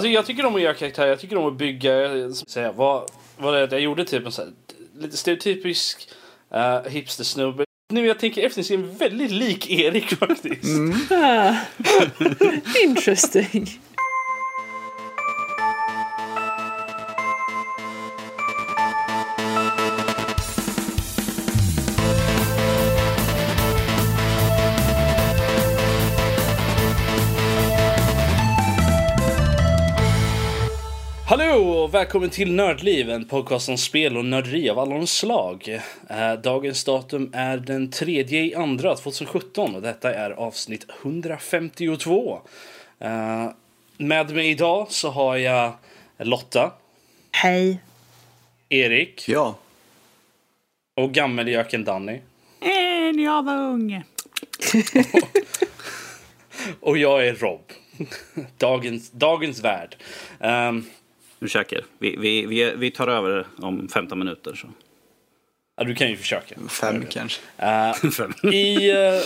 Alltså jag tycker om att göra karaktärer, jag tycker om att bygga, säga, vad, vad det är jag gjorde typ en så här, lite stereotypisk uh, hipstersnubbe. Nu jag tänker efter så är jag väldigt lik Erik faktiskt. Mm. Ah. Interesting. Välkommen till Nördliv, en podcast om spel och nörderi av alla de slag. Eh, dagens datum är den 3 i andra 2017 och detta är avsnitt 152. Eh, med mig idag så har jag Lotta. Hej. Erik. Ja. Och gammeljöken Danny. En jag var ung. och jag är Rob. dagens, dagens värld. Um, Ursäkta, vi, vi, vi, vi tar över om 15 minuter. Så. Ja, du kan ju försöka. Fem kanske. Uh, Fem. I, uh,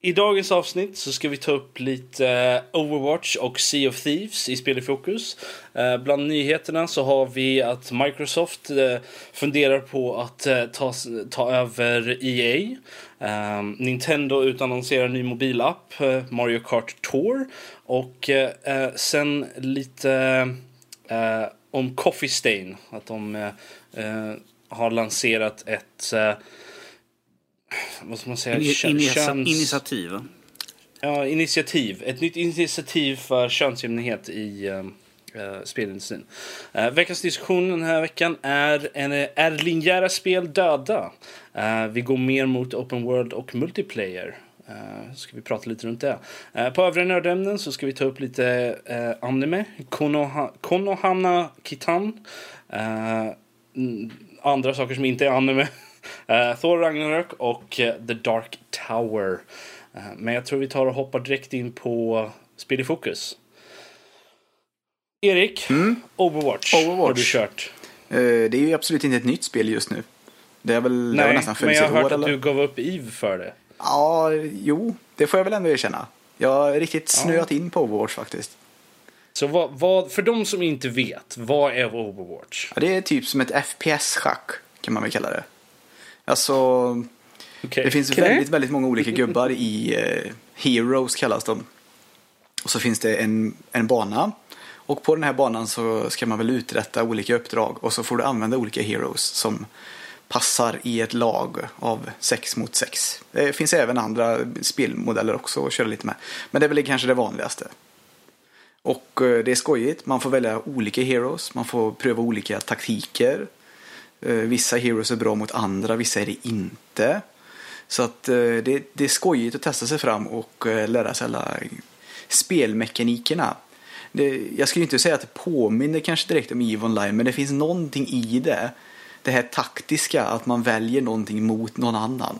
I dagens avsnitt så ska vi ta upp lite Overwatch och Sea of Thieves i Spel i fokus. Uh, bland nyheterna så har vi att Microsoft funderar på att ta, ta över EA. Nintendo utannonserar en ny mobilapp, Mario Kart Tour. Och sen lite eh, om Coffee Stain. Att de eh, eh har lanserat ett... Eh, vad ska man säga? In, köns... Initiativ. Ja, initiativ. Ett nytt initiativ för könsjämnhet i uh, spelindustrin. Uh, veckans diskussion den här veckan är en, är linjära spel döda? Uh, vi går mer mot open world och multiplayer. Uh, ska vi prata lite runt det. Uh, på övriga nördämnen så ska vi ta upp lite uh, anime. Konoha, Konohana Kitan. andra saker som inte är anime. Thor Ragnarök och The Dark Tower. men jag tror vi tar och hoppar direkt in på spel i fokus. Erik, mm. Overwatch, Overwatch har du kört. det är ju absolut inte ett nytt spel just nu. Det är väl, Nej, det har nästan år. Men jag har hört att du gav upp EVE för det. Ja, jo, det får jag väl ändå erkänna. Jag har riktigt snöat ja. in på Overwatch faktiskt. Så vad, vad, för de som inte vet, vad är Overwatch? Ja, det är typ som ett FPS-schack kan man väl kalla det. Alltså, okay. det finns okay. väldigt, väldigt många olika gubbar i uh, Heroes kallas de. Och så finns det en, en bana. Och på den här banan så ska man väl uträtta olika uppdrag och så får du använda olika Heroes som passar i ett lag av 6 mot 6. Det finns även andra spelmodeller också att köra lite med. Men det är väl kanske det vanligaste. Och eh, det är skojigt. Man får välja olika heroes. Man får pröva olika taktiker. Eh, vissa heroes är bra mot andra, vissa är det inte. Så att eh, det, det är skojigt att testa sig fram och lära sig alla spelmekanikerna. Det, jag skulle inte säga att det påminner kanske direkt om EVE Online, men det finns någonting i det det här taktiska, att man väljer någonting mot någon annan.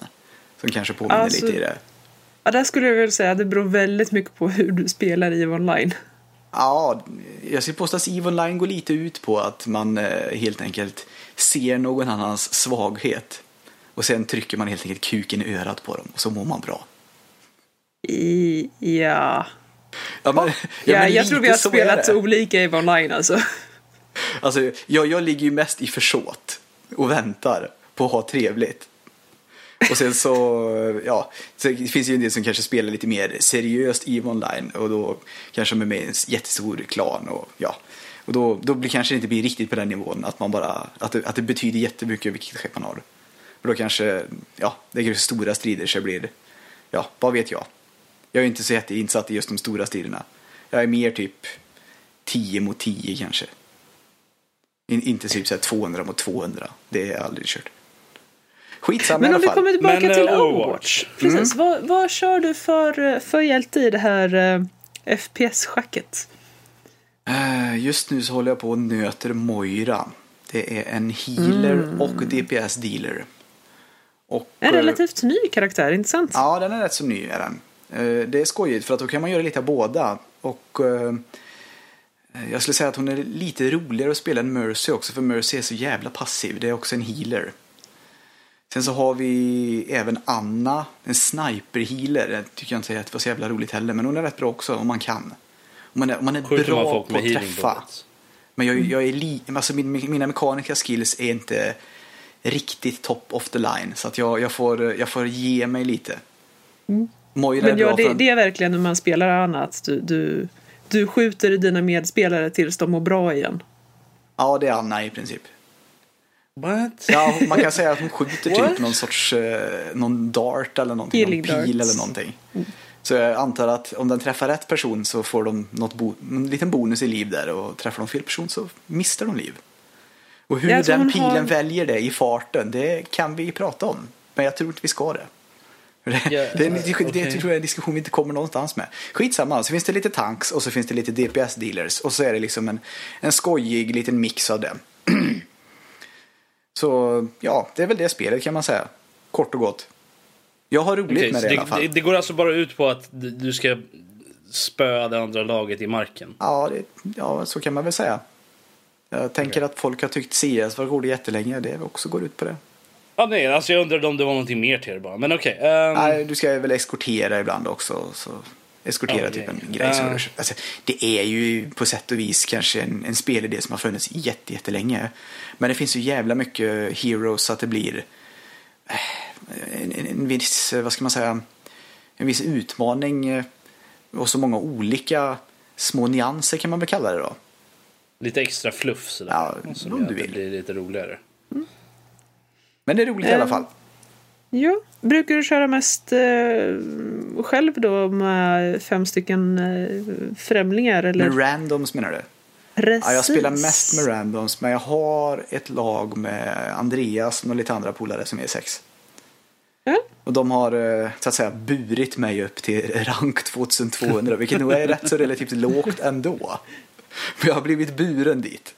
Som kanske påminner alltså, lite i det. Ja, där skulle jag väl säga att det beror väldigt mycket på hur du spelar EVE Online. Ja, jag skulle påstå att EVE Online går lite ut på att man eh, helt enkelt ser någon annans svaghet. Och sen trycker man helt enkelt kuken i örat på dem och så mår man bra. I, ja. Ja, men, ja, ja jag tror vi har spelat olika EVE Online alltså. Alltså, jag, jag ligger ju mest i försåt och väntar på att ha trevligt. Och sen så, ja, så det finns ju en del som kanske spelar lite mer seriöst i Online och då kanske med en jättestor klan och ja. Och då, då blir kanske inte blir riktigt på den nivån att man bara, att det, att det betyder jättemycket vilket skepp man har. Och då kanske, ja, det är kanske stora strider så blir, ja, vad vet jag. Jag är inte så jätteinsatt i just de stora striderna. Jag är mer typ 10 mot 10 kanske. In, inte typ så 200 mot 200. Det är aldrig kört. Skitsamma Men om vi kommer tillbaka Men, till uh, Overwatch. Precis. Mm. Vad, vad kör du för, för hjälte i det här uh, FPS-schacket? Uh, just nu så håller jag på och nöter Moira. Det är en healer mm. och DPS-dealer. en relativt ny karaktär, inte sant? Ja, den är rätt så ny. Är den. Det är skojigt för att då kan man göra lite av båda. Och Eh, jag skulle säga att hon är lite roligare att spela än Mercy också, för Mercy är så jävla passiv. Det är också en healer. Sen så har vi även Anna, en sniper-healer. Jag tycker inte att det var så jävla roligt heller, men hon är rätt bra också om man kan. man är, man är bra på att träffa. Men jag, jag är li, alltså min, mina mekaniska skills är inte riktigt top of the line. Så att jag, jag, får, jag får ge mig lite. Mm. Men ja, det, det, är verkligen när man spelar annat. Du, du, du skjuter dina medspelare tills de mår bra igen. Ja, det är Anna i princip. What? Ja, man kan säga att hon skjuter typ någon sorts eh, någon dart eller någonting. Healing någon pil darts. eller någonting. Mm. Så jag antar att om den träffar rätt person så får de något bo en liten bonus i liv där och träffar de fel person så mister de liv. Och hur den pilen har... väljer det i farten, det kan vi prata om. Men jag tror inte vi ska det. Det, yeah, det, det, okay. det tror jag är en diskussion vi inte kommer någonstans med. Skitsamma, så finns det lite tanks och så finns det lite DPS-dealers och så är det liksom en, en skojig liten mix av det. så ja, det är väl det spelet kan man säga. Kort och gott. Jag har roligt okay, med det, det i alla fall. Det, går alltså bara ut på att du ska spöa det andra laget i marken? Ja, ja så kan man väl säga. Jag tänker okay. att folk har tyckt CS var roligt jättelänge. Det också går ut på det. Ja, nej, alltså jag undrade om det var någonting mer till det bara. Men okej. Okay, um... Ehm, nej, du ska väl eskortera ibland också. Så eskortera okay. typ en grej. Uh... Alltså, det är ju på sätt och vis kanske en, en spelidé som har funnits jättelänge. Men det finns ju jävla mycket heroes så att det blir eh, en, en, en viss, vad ska man säga, en viss utmaning eh, och så många olika små nyanser kan man väl kalla det då. Lite extra fluff sådär. Ja, om du vill. Det blir lite roligare. Mm. Men det är roligt i alla fall. Ja, brukar du köra mest eh, själv då med fem stycken eh, främlingar? Eller? Med randoms menar du? Precis. Ja, jag spelar mest med randoms, men jag har ett lag med Andreas och lite andra polare som är sex. Ja. Och de har eh, så att säga burit mig upp till rank 2200, vilket nog är rätt så relativt lågt ändå. Men jag har blivit buren dit.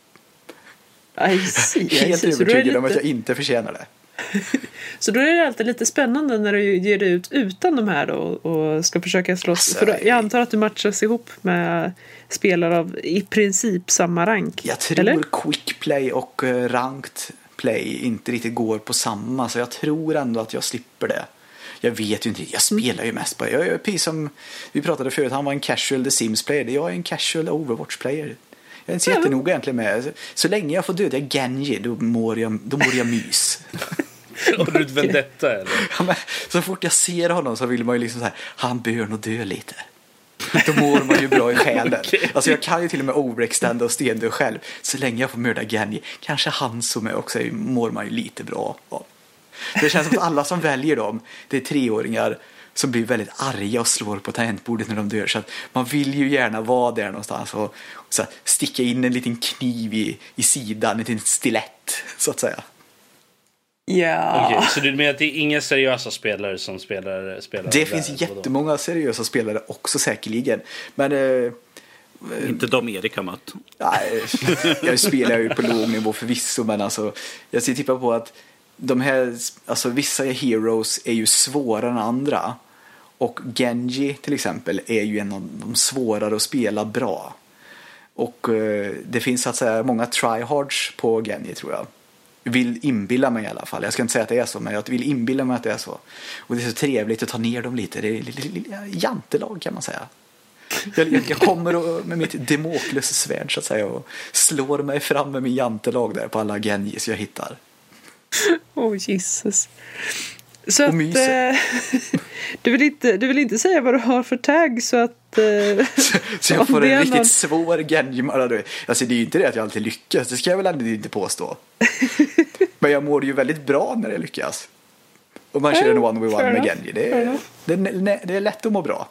I see, Helt övertygad lite... om att jag inte förtjänar det. så då är det alltid lite spännande när du ger dig ut utan de här då och ska försöka slåss. Alltså, För jag antar att du matchas ihop med spelare av i princip samma rank. Jag tror eller? quick play och eh, ranked play inte riktigt går på samma så jag tror ändå att jag slipper det. Jag vet ju inte, jag spelar ju mest på, jag är precis som vi pratade förut, han var en casual The Sims player, jag är en casual Overwatch player. Jag är inte så jättenoga egentligen med. Så länge jag får döda Genji då mår jag, då mår jag mys. Har du ett vendetta eller? Ja, men, så fort jag ser honom så vill man ju liksom så här, han bör nog dö lite. Då mår man ju bra i själen. okay. Alltså jag kan ju till och med overextenda och stendö själv. Så länge jag får mörda Genji, kanske han som är också, mår man ju lite bra av. Det känns som att alla som väljer dem, det är treåringar som blir väldigt arga och slår på tangentbordet när de dör. Så att man vill ju gärna vara där någonstans och, och så här, sticka in en liten kniv i, i sidan, en liten stilett så att säga. Ja. Okay, så du menar att det är inga seriösa spelare som spelar? spelar det finns där, jättemånga seriösa spelare också säkerligen. Men eh, inte de Erik har mött. Nej, jag spelar ju på låg nivå förvisso men alltså jag ser tippa på att de här, alltså vissa heroes är ju svårare än andra. Och Genji till exempel är ju en av de svårare att spela bra. Och eh, det finns så att säga många tryhards på Genji tror jag. Vill inbilla mig i alla fall. Jag ska inte säga att det är så, men jag vill inbilla mig att det är så. Och det är så trevligt att ta ner dem lite. Det är lilla jantelag kan man säga. Jag, jag, kommer och, med mitt Demoklus-svärd så att säga och slår mig fram med min jantelag där på alla Genjis jag hittar. Oh, Jesus. Så att, eh, du, vill inte, du vill inte säga vad du har för tag så att... Eh, så, så, jag får en riktigt någon... svår genjimara. Alltså det är ju inte det att jag alltid lyckas, det ska jag väl ändå inte påstå. Men jag mår ju väldigt bra när jag lyckas. Och man kör en one-on-one med Genji. Det är, det, är, det är lätt att må bra.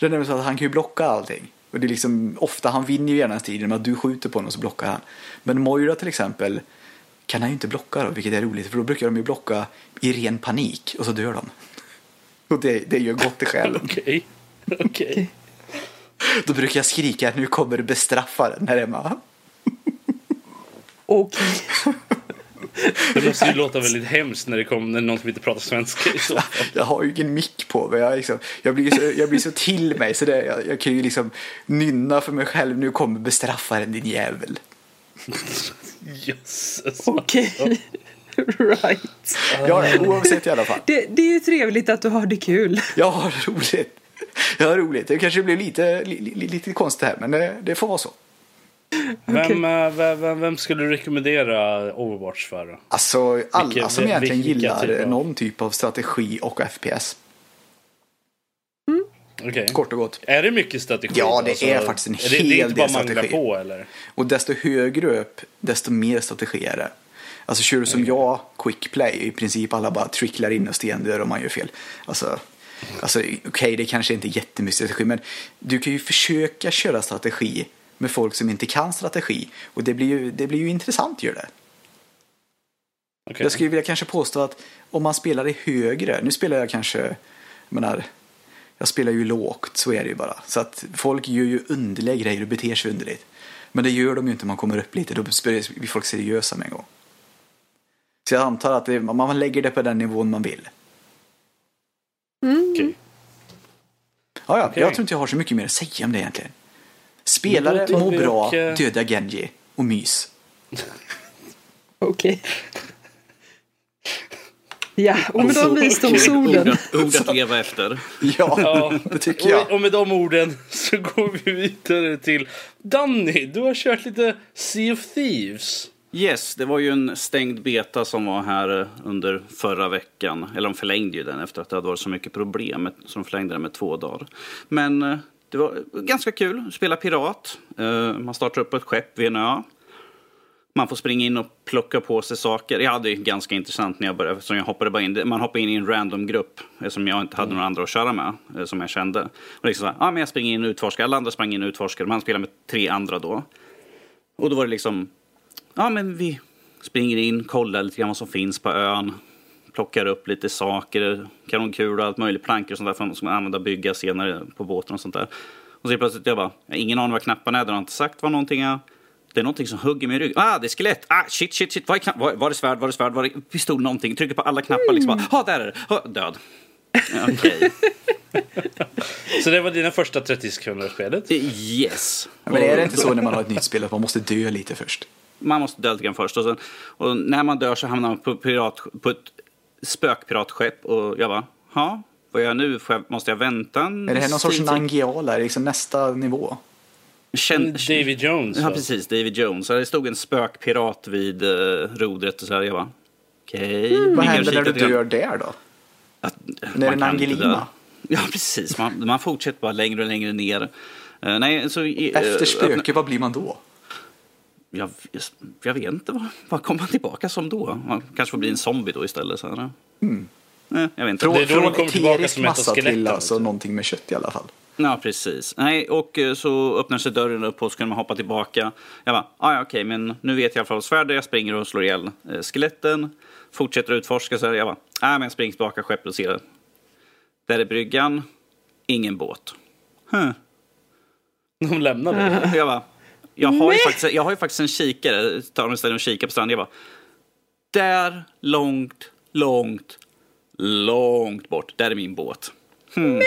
Det är så att han kan ju blocka allting. Och det är liksom, ofta han vinner ju gärna striden med att du skjuter på honom så blockar han. Men Moira till exempel kan han ju inte blocka då, vilket är roligt för då brukar de ju blocka i ren panik och så dör de. Och det, det gör gott i själen. Okej. Okay. Okay. Då brukar jag skrika nu kommer bestraffaren här hemma. Okej. Det måste ju låta väldigt hemskt när det kommer när någon som inte pratar svenska i så Jag har ju ingen mick på mig. Jag, liksom, jag, blir så, jag blir så till mig så det, jag, jag kan ju liksom nynna för mig själv. Nu kommer bestraffaren din jävel. Jösses. Okej. Okay. right. Ja, oavsett i alla fall. Det, det, är ju trevligt att du har det kul. Jag har roligt. Ja, roligt. Det kanske blir lite, li, li, lite konstigt här, men det, det får vara så. Vem, okay. vem, vem, vem, skulle du rekommendera Overwatch för? Alltså alla vilka, som egentligen gillar typ någon typ av strategi och FPS. Okay. Kort och gott. Är det mycket strategi? Ja, det alltså, är faktiskt en hel del strategi. Det är inte bara strategi. på eller? Och desto högre upp, desto mer strategi är det. Alltså kör du som okay. jag, quick play, i princip alla bara tricklar in och stendör om man gör fel. Alltså, alltså okej, okay, det kanske inte är jättemycket strategi, men du kan ju försöka köra strategi med folk som inte kan strategi. Och det blir ju, det blir ju intressant gör det. Okay. Jag skulle vilja kanske påstå att om man spelar i högre, nu spelar jag kanske, jag menar, jag spelar ju lågt, så är det ju bara. Så att folk gör ju underliga grejer och beter sig underligt. Men det gör de ju inte om man kommer upp lite, då blir folk seriösa med en gång. Så jag antar att det, man lägger det på den nivån man vill. Mm. Okay. Ja, ja, okay. Jag tror inte jag har så mycket mer att säga om det egentligen. Spelare, må bra, döda Genji och mys. Okej. Ja, och med de visdomsorden. Ord att leva efter. Ja, ja, det tycker jag. Och med de orden så går vi vidare till Danny. Du har kört lite Sea of Thieves. Yes, det var ju en stängd beta som var här under förra veckan. Eller de förlängde ju den efter att det hade varit så mycket problem. Så de förlängde den med två dagar. Men eh, det var ganska kul. Spela pirat. Eh, man startar upp ett skepp vid en ö. Man får springa in och plocka på sig saker. Jag hade ganska intressant när jag började, som jag hoppade bara in. Man hoppade in i en random grupp eh, som jag inte hade några andra att köra med, eh, som jag kände. Och liksom så här, ah, men jag springer in och utforskar. Alla andra sprang in och utforskade. Man spelade med tre andra då. Och då var det liksom ja, men vi springer in, kollar lite grann vad som finns på ön. Plockar upp lite saker, kanonkulor och allt möjligt, plankor och sånt där som man använda bygga senare på båten och sånt där. Och så plötsligt jag bara, jag har ingen aning vad knapparna är, de har inte sagt vad någonting är. Det är någonting som hugger mig i ryggen. Ah, det är skelett! Ah, shit, shit, shit. Var är, knapp? var, var är svärd? Var är svärd? Var är pistol? Någonting. Trycker på alla knappar liksom. Ah, där är det! Ah, död. Okej. så det var dina första 30 sekunder av spelet? Yes. Men är det inte så när man har ett nytt spel att man måste dö lite först? man måste dö lite grann först. Och, sen, och när man dör så hamnar man på, pirat, på ett spökpiratskepp. Och jag bara, ja, vad gör jag nu? Jag, måste jag vänta Är det här någon sorts Nangiala, liksom nästa nivå? Känn, David Jones. Ja, precis. David Jones. Så det stod en spökpirat vid uh, rodret och så här. Jag bara, okej. Okay. Mm. Vad händer när du dör där då? Att, när är Angelina? Ja, precis. Man, man fortsätter bara längre och längre ner. Uh, nej, så, uh, Efter spöke, vad blir man då? jag, jag vet inte, vad, vad kommer man tillbaka som då? Man kanske får bli en zombie då istället. Så här. Mm. Nej, jag vet inte. Från, det är då från eterisk massa till alltså någonting med kött i alla fall. Ja, precis. Nej, och eh, så öppnar sig dörren upp och så kan man hoppa tillbaka. Jag bara, ah, ja, okej, men nu vet jag i alla fall svärdet. Jag springer och slår ihjäl eh, skeletten. Fortsätter utforska. Så här, jag bara, ah, men jag springer tillbaka skeppet och ser. Där är bryggan. Ingen båt. Huh. De lämnar det. Jag bara, jag har, ju faktiskt, jag har ju faktiskt en kikare, tar mig ställe och kikar på stranden. Jag bara, där långt, långt, långt bort, där är min båt. Hmm.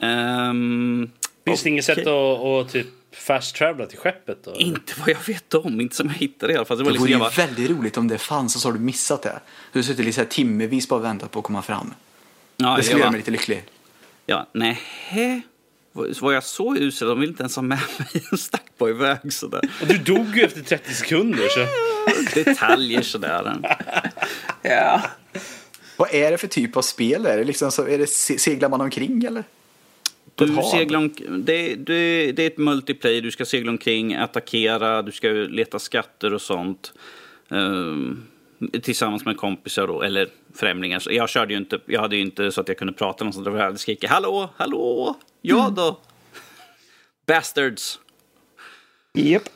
Um, Finns det inget sätt att, att typ fast travela till skeppet då? Inte vad jag vet om, inte som jag hittade i alla fall. Det, var det liksom, vore ju bara... väldigt roligt om det fanns och så har du missat det. Du har suttit liksom timmevis bara och väntat på att komma fram. Ja, det skulle göra mig lite lycklig. Ja, nej var jag så usel? De ville inte ens ha med mig. De stack bara iväg sådär. Och du dog ju efter 30 sekunder. Så. Detaljer sådär. ja. Vad är det för typ av spel? Är det liksom så, är det, seglar man omkring eller? Du seglar om, det, det, det är ett multiplayer, du ska segla omkring, attackera, du ska leta skatter och sånt. Um, tillsammans med kompisar då, eller främlingar. Så jag körde ju inte, jag hade ju inte så att jag kunde prata något sånt. Jag skrikit hallå, hallå, ja då. Mm. Bastards. Japp. Yep.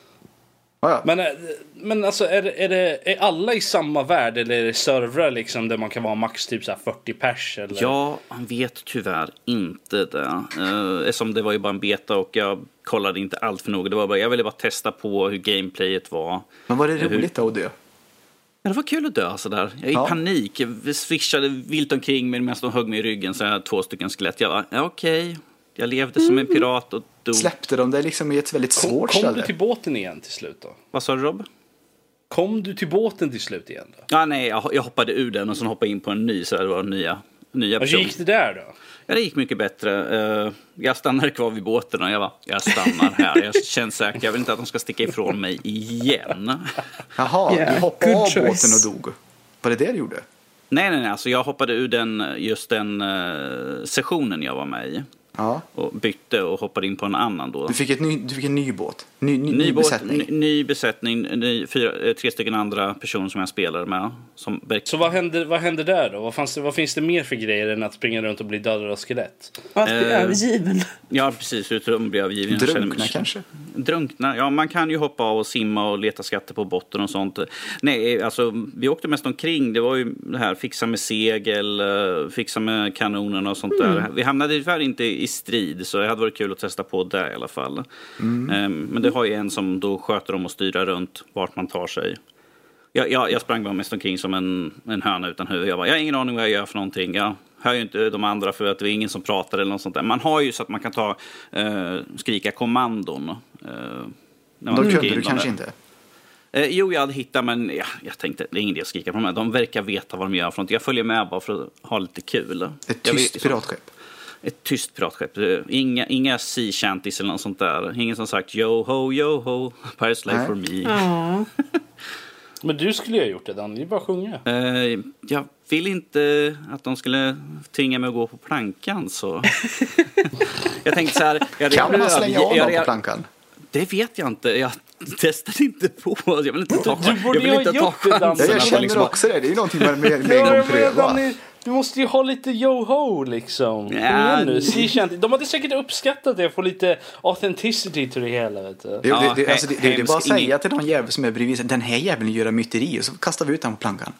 Men, eh, men alltså är, är, det, är alla i samma värld eller är det servrar liksom där man kan vara max typ så 40 pers? Eller? Ja, man vet tyvärr inte det. Uh, eftersom det var ju bara en beta och jag kollade inte allt för noga. Det var bara, jag ville bara testa på hur gameplayet var. Men var det roligt hur... då att dö? Ja, det var kul att dö sådär. Jag är i ja. panik. Jag swishade vilt omkring mig medan de högg mig i ryggen. Så jag två stycken skelett. Jag bara, ja, okej. Jag levde som en mm. pirat och dog. Släppte de det liksom i ett väldigt svårt ställe? Kom du till båten igen till slut då? Vad sa du Rob? Kom du till båten till slut igen då? Ja, nej, jag, jag hoppade ur den och sen hoppade in på en ny. Så det var nya, nya Hur gick det där då? Ja, det gick mycket bättre. Uh, jag stannade kvar vid båten och jag bara, jag stannar här. Jag känner säkert, jag vill inte att de ska sticka ifrån mig igen. Jaha, yeah, du hoppade av choice. båten och dog. Var det det du gjorde? Nej, nej, nej. Alltså jag hoppade ur den, just den uh, sessionen jag var med i. Ja. Och bytte och hoppade in på en annan då. Du fick, ett ny, du fick en ny båt? Ny, ny, ny, ny båt, besättning? Ny, ny besättning, ny, fyra, eh, tre stycken andra personer som jag spelade med. Som Så vad hände, vad hände där då? Vad, fanns det, vad finns det mer för grejer än att springa runt och bli dödad av skelett? att bli uh, övergiven. Ja, precis. Utom att bli övergiven. Drunkna kanske? Drunkna? Ja, man kan ju hoppa av och simma och leta skatter på botten och sånt. Nej, alltså vi åkte mest omkring. Det var ju det här, fixa med segel, eh, fixa med kanonerna och sånt mm. där. Vi hamnade tyvärr inte i strid, så det hade varit kul att testa på det i alla fall. Mm. Um, men det har ju en som då sköter om att styra runt vart man tar sig. Jag, jag, jag sprang bara mest omkring som en, en höna utan huvud. Jag, bara, jag har ingen aning vad jag gör för någonting. Jag hör ju inte de andra för att det är ingen som pratar eller något sånt där. Man har ju så att man kan ta, uh, skrika kommandon. Uh, när man Då kunde du kanske inte? Eh, jo, jag hade hittat, men ja, jag tänkte det är ingen idé att skrika på dem. De verkar veta vad de gör för något. Jag följer med bara för att ha lite kul. Ett tyst piratskepp? Ett tyst piratskepp. Inga, inga sea shanties eller något sånt där. Ingen som sagt yo ho, yo ho, Pirates life for me. Men du skulle ju ha gjort det, Dan. Det är bara att sjunga. Uh, jag vill inte att de skulle tvinga mig att gå på plankan. Så. jag tänkte så här. Jag kan man slänga av dem på plankan? Det vet jag inte. Jag testar inte på. Jag vill inte ta, du borde jag vill inte ta chansen. Jag känner liksom också det. Det är ju någonting man med, med en gång pröva. Du måste ju ha lite yo-ho liksom. Ja. Nu. De hade säkert uppskattat det, få lite authenticity till det hela. Vet du. Det, det, det, alltså, det, det, det är bara att säga till någon jävel som är bredvid den här jäveln gör myteri och så kastar vi ut den på plankan.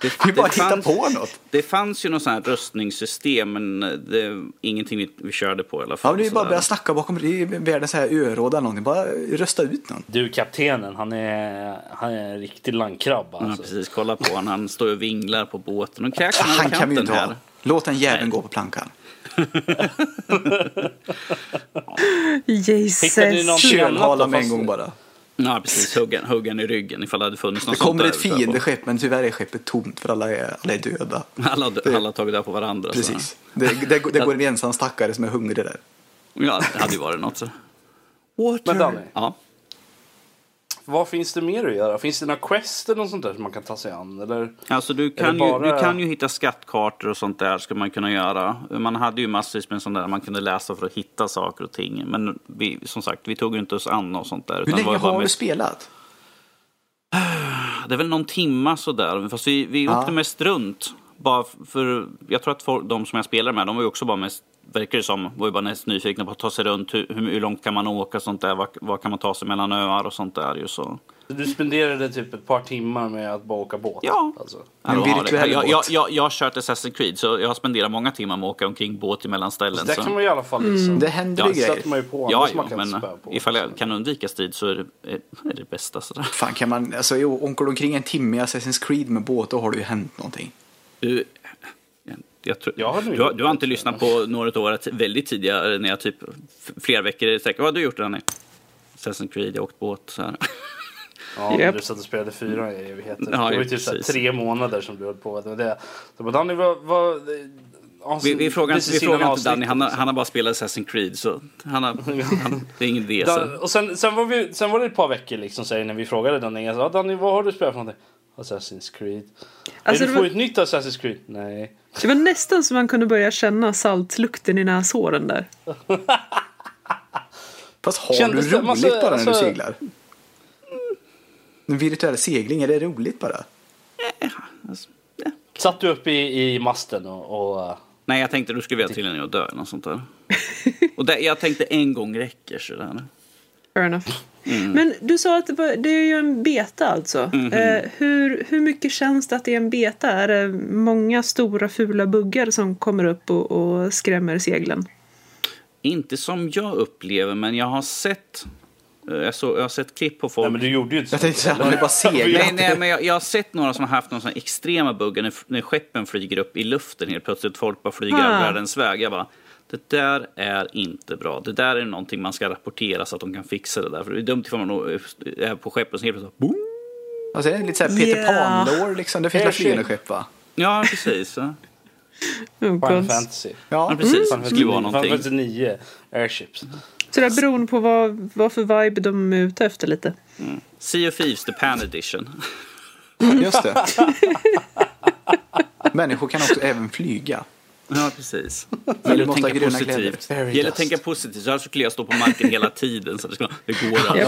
Det, vi bara hitta fanns, på något. Det fanns ju något sånt här röstningssystem men det är ingenting vi, vi körde på i alla fall. Ja, det är bara att börja snacka bakom världens här öråd eller någonting. Bara rösta ut någon. Du kaptenen, han är, han är en riktig landkrabba. Alltså. Ja, precis. Kolla på honom. Han står och vinglar på båten. Och kräks han kan vi inte här. ha. Låt den jäveln gå på plankan. Jesus. Kölhala med en gång bara. Ja, precis. Huggen, huggen i ryggen ifall det hade funnits något Det kommer ett fiendeskepp, men tyvärr är skeppet tomt för alla är, alla är döda. Alla, det, alla har tagit död på varandra. Precis. Det, det, det, går en ensam stackare som är hungrig där. Ja, det hade ju varit något. Så. Water. Men Danny, ja. Vad finns det mer att göra? Finns det några quest eller något sånt där som man kan ta sig an? Eller, alltså du kan, bara... ju, du kan ju hitta skattkartor och sånt där ska man kunna göra. Man hade ju massvis med sånt där man kunde läsa för att hitta saker och ting. Men vi, som sagt, vi tog inte oss an och sånt där. Hur länge har du spelat? Det är väl någon timma sådär. Fast vi, vi ja. åkte mest runt. Bara för, jag tror att folk, de som jag spelar med, de var ju också bara mest verkar det som, var ju bara mest nyfikna på att ta sig runt. Hur, hur långt kan man åka och sånt där? Vad, vad kan man ta sig mellan öar och sånt där ju så. Du spenderade typ ett par timmar med att bara åka båt? Ja. Alltså. En virtuell jag, jag, jag, jag har kört Assassin's Creed så jag har spenderat många timmar med att åka omkring båt emellan ställen. Så det kan man i alla fall liksom. Mm. Det händer ju grejer. Man ju på ja, ja men ifall jag kan undvika strid så är det, är det bästa. Sådär. Fan kan man, alltså åker du omkring en timme i Assassin's Creed med båt då har det ju hänt någonting. Du, jag tror, ja, du, har, du har inte lyssnat på några år väldigt tidigare när jag typ flera veckor i sträck. Vad har du gjort Danny? Assassin's Creed, jag åkt båt så här. Ja, yep. du satt och spelade fyra evigheter. Ja, det var ju typ såhär, tre månader som du höll på. Det var det. Så bara, Danny, vad... vad alltså, vi, vi frågar, vi frågar inte Danny, han har, han har bara spelat Assassin's Creed så han har, han, det är ingen idé. Så. Och sen, sen, var vi, sen var det ett par veckor liksom, så när vi frågade Danny, jag sa, Danny vad har du spelat för någonting? Assassin's Creed. Alltså, du får var... ett nytt Assassin's Creed? Nej. Det var nästan så man kunde börja känna saltlukten i näshåren där. Fast har Kändes du roligt massa, bara när alltså... du seglar? En virtuell segling, är det roligt bara? Ja, alltså, ja. Satt du upp i, i masten och, och... Nej, jag tänkte du skulle vilja till och dö eller något sånt där. och det, jag tänkte en gång räcker sådär. Fair enough. Mm. Men du sa att det, var, det är ju en beta alltså. Mm -hmm. eh, hur, hur mycket känns det att det är en beta? Är det många stora fula buggar som kommer upp och, och skrämmer seglen? Inte som jag upplever, men jag har sett eh, jag, så, jag har sett klipp på folk. Nej, men du gjorde ju inte så. Jag tänkte säga, bara seglat. nej, nej, men jag, jag, har sett några som har haft någon sån extrema buggar när, när skeppen flyger upp i luften helt plötsligt. Folk bara flyger ah. världens väg. Jag bara, det där är inte bra. Det där är någonting man ska rapportera så att de kan fixa det där. För det är dumt ifall man är på skeppet och helt plötsligt boom. Alltså det är lite såhär Peter yeah. Pan-lår liksom. Det finns väl flygande skepp va? Ja, precis. Oh, Final Fantasy. Ja, ja precis. Mm. Det skulle vara någonting. Final Fantasy 9 Airships. Så det beroende på vad, vad för vibe de är ute efter lite. Mm. Sea of Thieves, the Pan Edition. Just det. Människor kan också även flyga. Ja, precis. Gäller att tänka positivt. Gäller att tänka positivt. Så här skulle jag stå på marken hela tiden. Så det, skulle, det går aldrig.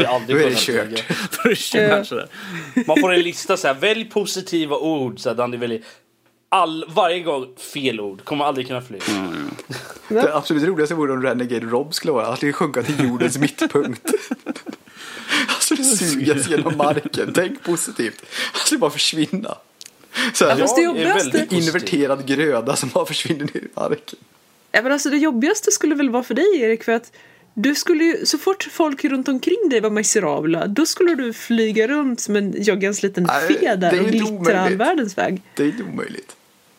Ja, Då är det kört. Då är det kört sådär. Man får en lista så här. Välj positiva ord. Så Danny väljer all, varje gång fel ord. Kommer aldrig kunna flyga. Mm. Det absolut roligaste vore om Renegade Rob skulle vara att det sjunka till jordens mittpunkt. Alltså det sugas genom marken. Tänk positivt. Alltså det bara försvinna. Så här, ja, det jobbigaste... Inverterad gröda som bara försvinner ner i marken. Ja, men alltså det jobbigaste skulle väl vara för dig Erik för att du skulle ju, så fort folk runt omkring dig var miserabla, då skulle du flyga runt som en joggans liten fe där och glittra all världens väg. Det är inte omöjligt.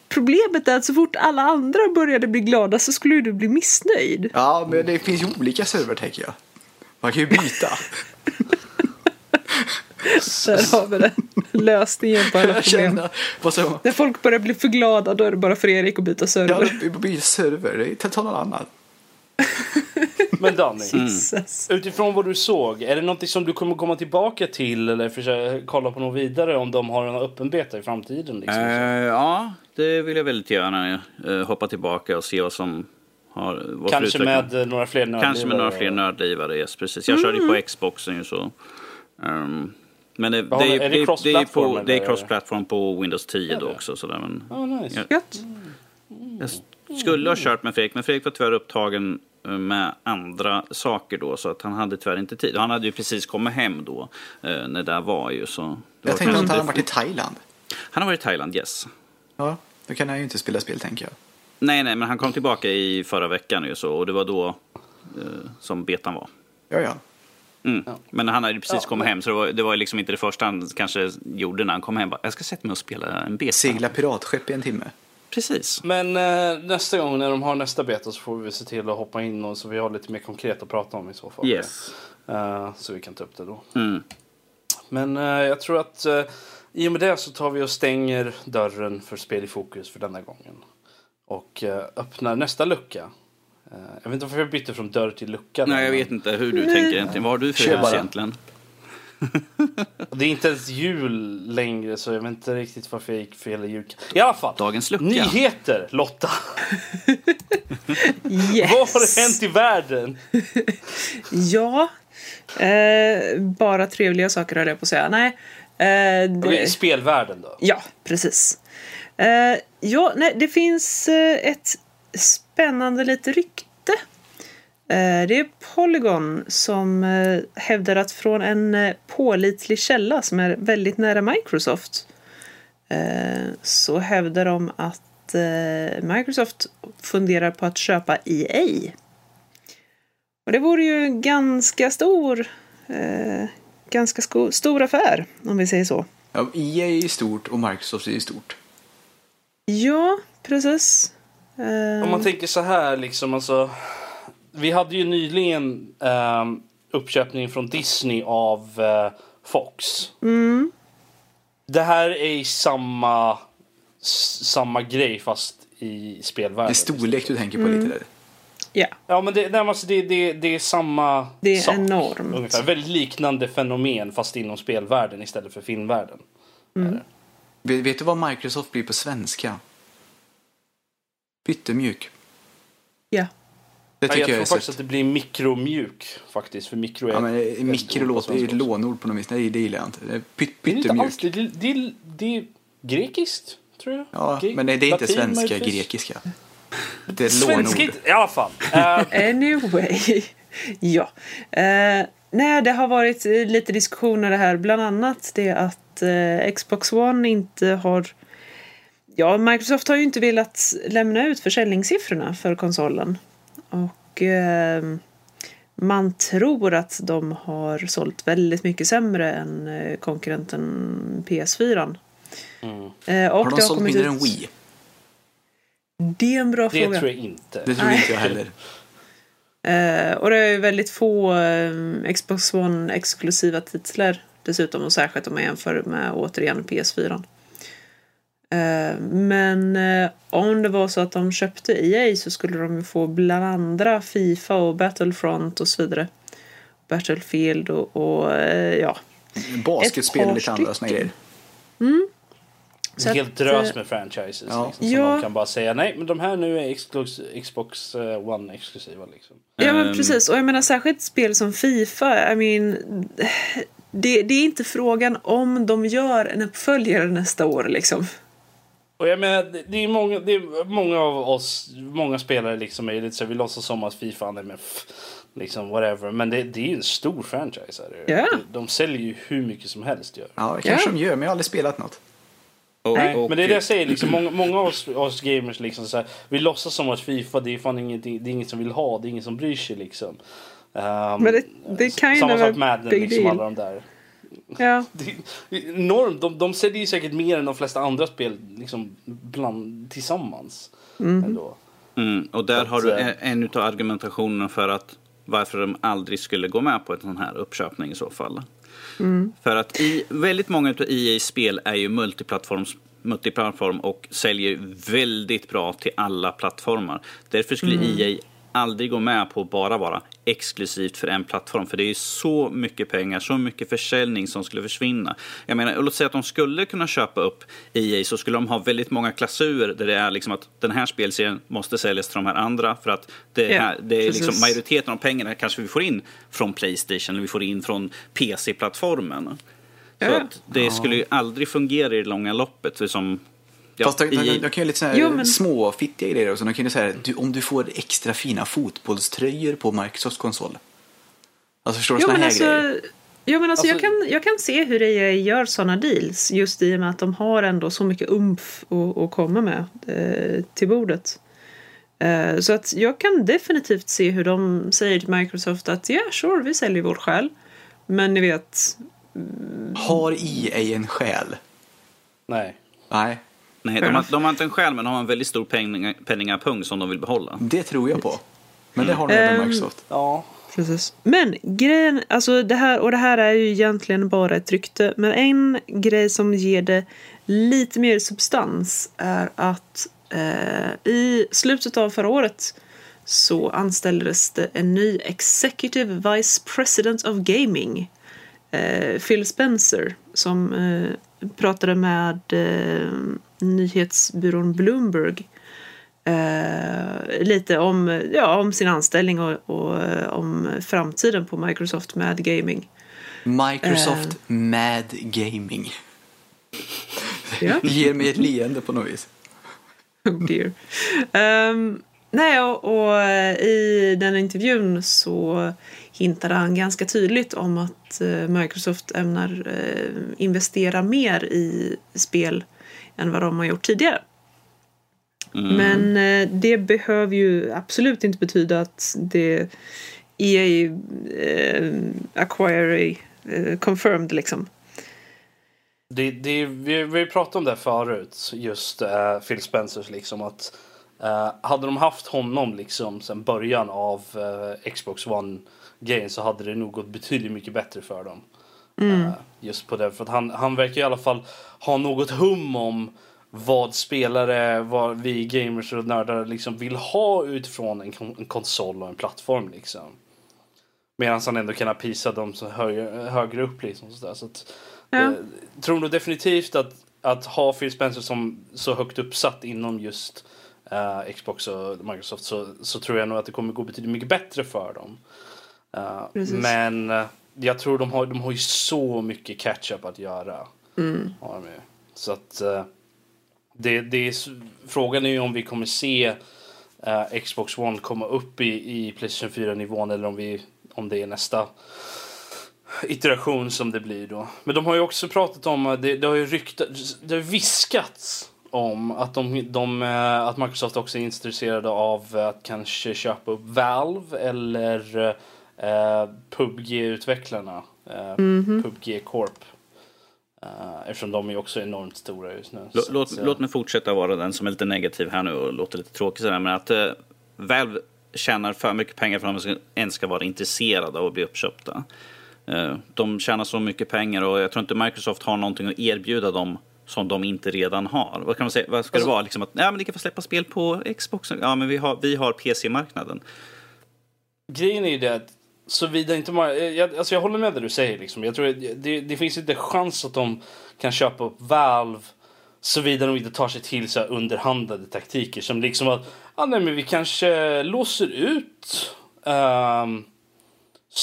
Problemet är att så fort alla andra började bli glada så skulle du bli missnöjd. Ja, men det finns ju olika server tänker jag. Man kan ju byta. Där har vi det. Lösningen på alla problem. När folk börjar bli för glada då är det bara för Erik att byta server. Ja, byta server. Ta någon annan. Men Danny, mm. utifrån vad du såg, är det något som du kommer komma tillbaka till eller försöka kolla på något vidare om de har en öppen beta i framtiden? Liksom, uh, ja, det vill jag väldigt gärna uh, hoppa tillbaka och se vad som har... Vad Kanske med några fler nördlivare? Kanske med några fler nördlivare, yes, precis. Jag mm. körde ju på Xboxen så... Um, men det, det, är, det, cross det, är på, det är cross-platform på Windows 10 då också. Sådär, men oh, nice. jag, jag skulle ha kört med Fredrik, men Fredrik var tyvärr upptagen eh, med andra saker då så att han hade tyvärr inte tid. Han hade ju precis kommit hem då eh, när det var ju så. Jag tänkte att han har varit i Thailand. Han har varit i Thailand, yes. Ja, då kan han ju inte spela spel tänker jag. Nej, nej, men han kom tillbaka i förra veckan ju så och det var då eh, som betan var. Ja, ja. Mm. Ja. Men han hade precis ja, kommit men... hem så det var, det var liksom inte det första han kanske gjorde när han kom hem. Bara, jag ska sätta mig och spela en beta. Segla piratskepp i en timme. Precis. Men eh, nästa gång när de har nästa beta så får vi se till att hoppa in och så vi har lite mer konkret att prata om i så fall. Yes. Uh, så vi kan ta upp det då. Mm. Men uh, jag tror att uh, i och med det så tar vi och stänger dörren för spel i fokus för denna gången. Och öppnar nästa lucka Eh, jag vet inte varför jag bytte från dörr till lucka. Nej, jag vet inte hur du Nej. tänker egentligen. Vad har du för hus egentligen? det är inte ens jul längre så jag vet inte riktigt varför jag gick fel i jul. I alla fall. Dagens lucka. Nyheter Lotta. yes. Vad har hänt i världen? ja, eh, bara trevliga saker höll jag på att säga. Nej. Eh, det... spelvärlden då? Ja, precis. Eh, ja, nej, det finns eh, ett spännande lite rykte. Eh, det är Polygon som eh, hävdar att från en eh, pålitlig källa som är väldigt nära Microsoft så hävdar de att Microsoft funderar på att köpa EA. Och det vore ju ganska stor, ganska stor affär om vi säger så. Ja, EA är stort och Microsoft är stort. Ja, precis. Om man tänker så här liksom alltså. Vi hade ju nyligen eh, uppköpning från Disney av eh, Fox. Mm. Det här är samma, samma grej fast i spelvärlden. Det är storlek du tänker på mm. lite där. Ja. Ja men det, nej, alltså det, det, det är samma Det är sak, enormt. Ungefär. Väldigt liknande fenomen fast inom spelvärlden istället för filmvärlden. Mm. Vet du vad Microsoft blir på svenska? Pyttemjuk. Ja. Det tycker ja, jag, jag tror faktiskt att det blir mikromjuk faktiskt. För mikro är ja, men eh, mikro låter ju ett lånord på något vis. Nej, det gillar jag inte. Pyt, pyttemjuk. Det, det, det, det är grekiskt, tror jag. Ja, Gre men nej, det är inte svenska, möjligtvis. grekiska. Det är ett lånord. I alla fall. Uh. anyway. ja. Uh, nej, det har varit lite diskussioner här. Bland annat det att uh, Xbox One inte har Ja, Microsoft har ju inte velat lämna ut försäljningssiffrorna för konsolen. Och eh, man tror att de har sålt väldigt mycket sämre än eh, konkurrenten PS4. Mm. Eh, och har de sålt mindre ut... än Wii? Det är en bra det fråga. Det tror jag inte. Det tror Nej. inte jag heller. Eh, och det är väldigt få eh, Xbox One exklusiva titlar dessutom och särskilt om man jämför med återigen PS4. Eh, men eh, om det var så att de köpte EA så skulle de få bland andra Fifa och Battlefront och så vidare. Battlefield och, och eh, ja. Basketspel och lite andra såna grejer. Mm. Så en helt drös med franchises. Ja. Liksom, som ja. de kan bara säga nej men de här nu är Xbox One exklusiva. Liksom. Ja men ehm. precis och jag menar särskilt spel som Fifa. I mean, det, det är inte frågan om de gör en uppföljare nästa år liksom. Och jag menar, det är många, det är många av oss, många spelare liksom är lite så vi låtsas som att Fifa är med liksom whatever. Men det, det är ju en stor franchise. Yeah. De, de säljer ju hur mycket som helst. Gör. Ja, det kanske yeah. de gör, men jag har aldrig spelat något. Och, Nej, och, men det är det jag säger, liksom, många, många av oss, oss gamers liksom, så här, vi låtsas som att Fifa det är fan inget, det är ingen som vill ha, det är ingen som bryr sig. Liksom. Um, men det, det kan ju Samma sak Madden, liksom, alla de där. Ja. Det är enormt. De, de säljer ju säkert mer än de flesta andra spel liksom, bland, tillsammans. Mm. Ändå. Mm, och där att, har du en, en av argumentationerna för att varför de aldrig skulle gå med på en sån här uppköpning i så fall. Mm. För att i, väldigt många av EA's spel är ju multiplattforms multiplattform och säljer väldigt bra till alla plattformar. Därför skulle mm. EA aldrig gå med på att bara vara exklusivt för en plattform. För det är så mycket pengar, så mycket försäljning som skulle försvinna. Jag menar, låt säga att de skulle kunna köpa upp EA så skulle de ha väldigt många klausuler där det är liksom att den här spelserien måste säljas till de här andra för att det, här, det är liksom majoriteten av pengarna kanske vi får in från Playstation eller vi får in från PC-plattformen. Så att det skulle ju aldrig fungera i det långa loppet. Som Ja, Fast de, de, de, de kan ju lite såna jo, men... små fittiga grejer också. De kan ju säga du, om du får extra fina fotbollströjor på Microsofts konsol. Alltså förstår du sådana här alltså, grejer? Jo men alltså, alltså, jag, kan, jag kan se hur det gör sådana deals just i och med att de har ändå så mycket umf att, att komma med eh, till bordet. Eh, så att jag kan definitivt se hur de säger till Microsoft att ja, yeah, sure, vi säljer vår själ. Men ni vet... Mm, har EA en själ? Nej. Nej. Nej, de har, de har inte en själ men de har en väldigt stor penning, penningapung som de vill behålla. Det tror jag på. Men det har de även um, Microsoft. Ja. Precis. Men grejen, alltså det här, och det här är ju egentligen bara ett rykte, men en grej som ger det lite mer substans är att eh, i slutet av förra året så anställdes det en ny Executive Vice President of Gaming, eh, Phil Spencer, som eh, pratade med eh, nyhetsbyrån Bloomberg eh, lite om, ja, om sin anställning och, och eh, om framtiden på Microsoft med gaming. Microsoft eh. med gaming. Ja. Ger mig ett leende på något vis. Oh dear. Um, nej, och, och, eh, i den intervjun så hintade han ganska tydligt om att uh, Microsoft ämnar investera mer i spel än vad de har gjort tidigare. Mm. Men eh, det behöver ju absolut inte betyda att det EA eh, acquire eh, confirmed liksom. Det, det, vi, vi pratade om det förut, just uh, Phil Spencers liksom att uh, hade de haft honom liksom sen början av uh, Xbox One grejen så hade det nog gått betydligt mycket bättre för dem. Mm. just på det, för att han, han verkar i alla fall ha något hum om vad spelare, vad vi gamers och nördar liksom vill ha utifrån en, en konsol och en plattform. Liksom. Medan han ändå kan apisa dem som högre, högre upp. Liksom, så. Så att, ja. eh, tror nog definitivt att, att ha Phil Spencer som så högt uppsatt inom just uh, Xbox och Microsoft så, så tror jag nog att det kommer gå betydligt mycket bättre för dem. Uh, men uh, jag tror de har, de har ju så mycket catch-up att göra. Mm. Så att det, det är, frågan är ju om vi kommer se uh, Xbox One komma upp i, i Playstation 4-nivån eller om, vi, om det är nästa iteration som det blir då. Men de har ju också pratat om, det, det har ju ryktats, det har viskats om att, de, de, eh, att Microsoft också är intresserade av att kanske köpa upp Valve eller uh, PubG-utvecklarna. Uh, mm -hmm. PubG Corp. Uh, eftersom de är också enormt stora just nu. Låt, låt, låt mig fortsätta vara den som är lite negativ här nu och låter lite tråkig sådär. Men att uh, Valve tjänar för mycket pengar för att de ens ska vara intresserade av att bli uppköpta. Uh, de tjänar så mycket pengar och jag tror inte Microsoft har någonting att erbjuda dem som de inte redan har. Vad kan man säga? Vad ska alltså, det vara? Liksom att ja, men ni kan få släppa spel på Xbox. Ja, men vi har, vi har PC-marknaden. Grejen är ju det att såvida inte man, eh, jag, alltså jag håller med det du säger. Liksom. Jag tror det, det finns inte chans att de kan köpa upp Valve såvida de inte tar sig till så här underhandlade taktiker som liksom att ah, nej, men vi kanske låser ut um,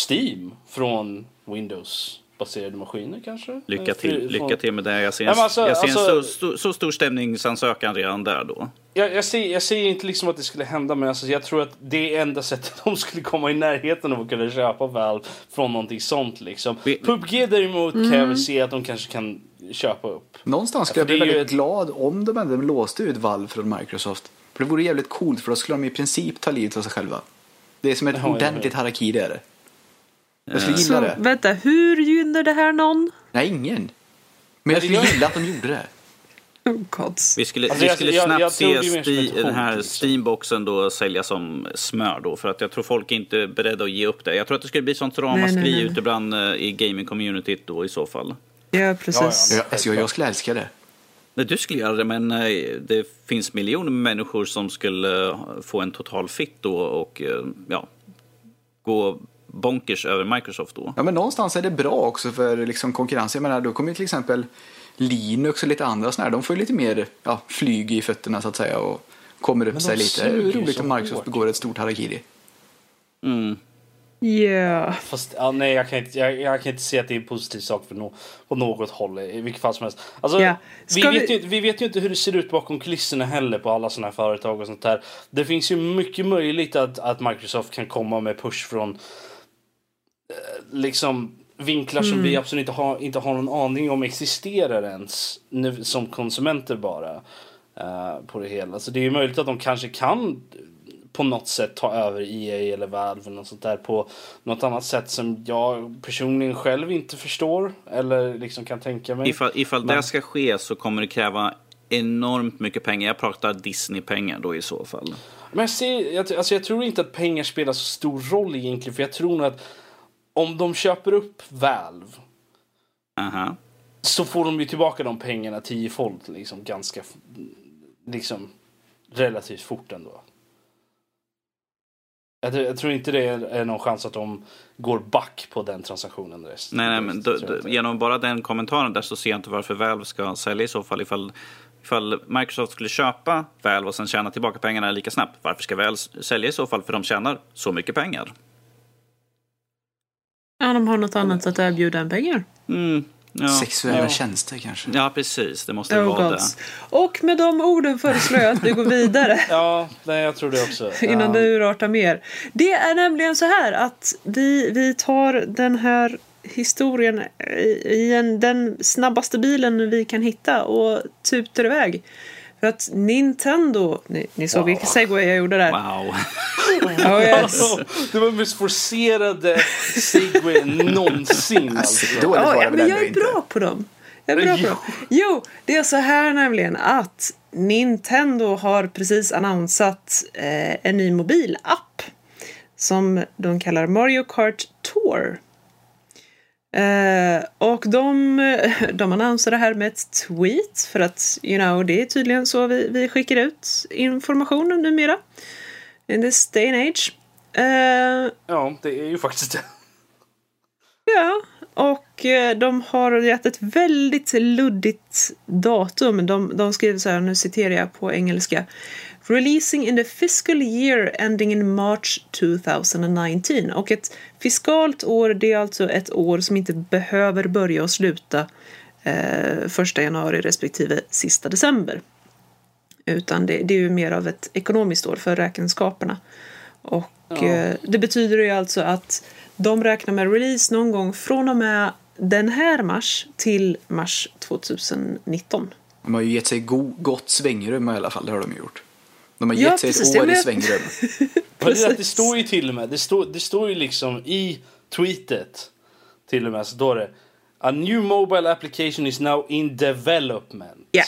Steam från Windows baserade maskiner kanske? Lycka till, lycka till med det. Jag ser en, alltså, jag ser alltså, en så, så, stor stämningsansökan redan där då. Jag, jag, ser, jag säger inte liksom att det skulle hända men alltså, jag tror att det är enda sättet de skulle komma i närheten av att kunna köpa Valve från någonting sånt liksom. Vi, PubG däremot mm. kan jag väl se att de kanske kan köpa upp. Någonstans skulle jag bli väldigt ett... glad om de ändå låste ut Valve från Microsoft. För det vore jävligt coolt för då skulle de i princip ta livet av sig själva. Det är som ett ja, ordentligt harakiri är det. Jag skulle gilla så, det. Vänta, hur gynnar det här någon? Nej, ingen. Men jag skulle gilla att de gjorde det. Oh gods. Vi skulle, alltså, vi skulle jag, snabbt jag, jag se sti, den här liksom. Steamboxen då sälja som smör då. För att jag tror folk inte är beredda att ge upp det. Jag tror att det skulle bli sånt ramaskri ute bland uh, i gaming-communityt då i så fall. Ja, precis. Ja, ja. Alltså, jag, jag skulle älska det. Nej, du skulle göra det, men uh, det finns miljoner människor som skulle uh, få en total fit då och ja, gå bonkers över Microsoft då. Ja, men någonstans är det bra också för liksom konkurrens. Jag menar, då kommer ju till exempel Linux och lite andra sådana här, de får ju lite mer ja, flyg i fötterna så att säga och kommer upp sig lite. Det är roligt om Microsoft begår ett stort harakiri. Mm. Yeah. Fast ja, nej, jag kan, inte, jag, jag, kan inte se att det är en positiv sak för no, på något håll i vilket fall som helst. Alltså, yeah. vi, vi... Vet ju, vi vet ju inte hur det ser ut bakom kulisserna heller på alla sådana här företag och sånt där. Det finns ju mycket möjligt att, att Microsoft kan komma med push från liksom vinklar som mm. vi absolut inte har, inte har någon aning om existerar ens nu, som konsumenter bara. Uh, på det hela. Så det är möjligt att de kanske kan på något sätt ta över EA eller Valve eller något sånt där på något annat sätt som jag personligen själv inte förstår eller liksom kan tänka mig. Ifall, ifall Men... det ska ske så kommer det kräva enormt mycket pengar. Jag pratar Disney-pengar då i så fall. Men jag, ser, jag, alltså jag tror inte att pengar spelar så stor roll egentligen för jag tror nog att om de köper upp Valve uh-huh. så får de ju tillbaka de pengarna tiofold liksom ganska liksom relativt fort ändå. Jag, jag, tror inte det är, någon chans att de går back på den transaktionen. Rest, nej, nej, men då, då, genom bara den kommentaren där så ser jag inte varför Valve ska sälja i så fall. Ifall, ifall Microsoft skulle köpa Valve och sen tjäna tillbaka pengarna lika snabbt. Varför ska Valve sälja i så fall? För de tjänar så mycket pengar. Ja, de har något annat att erbjuda än pengar. Mm, ja. Sexuella ja. tjänster kanske? Ja, precis. Det måste oh, vara gods. det. Och med de orden föreslår jag att vi går vidare. ja, nej, jag tror det också. Innan ja. det urartar mer. Det är nämligen så här att vi, vi tar den här historien i en, den snabbaste bilen vi kan hitta och tutar iväg. För att Nintendo, ni, ni såg wow. vilken segway jag gjorde där. Wow. oh, yes. Det var den mest forcerade segway någonsin. Alltså. Då ja, ja, men jag är bra på dem. Jag är bra på dem. Jo, det är så här nämligen att Nintendo har precis annonsat eh, en ny mobilapp som de kallar Mario Kart Tour. Eh, och de, de annonserar det här med ett tweet för att you know, det är tydligen så vi, vi skickar ut information numera. In this day and age. Eh, ja, det är ju faktiskt det. Ja, och eh, de har gett ett väldigt luddigt datum. De, de skriver så här, nu citerar jag på engelska. Releasing in the fiscal year ending in March 2019. Och ett fiskalt år, det är alltså ett år som inte behöver börja och sluta eh, första januari respektive sista december. Utan det, det, är ju mer av ett ekonomiskt år för räkenskaperna. Och ja. eh, det betyder ju alltså att de räknar med release någon gång från och med den här mars till mars 2019. De har ju gett sig go gott svängrum i alla fall, det har de gjort. De har gett ja, sig precis, ett år i svängrum. det, det står ju till och med, det står, det står ju liksom i tweetet till och med så står det A new mobile application is now in development. Ja,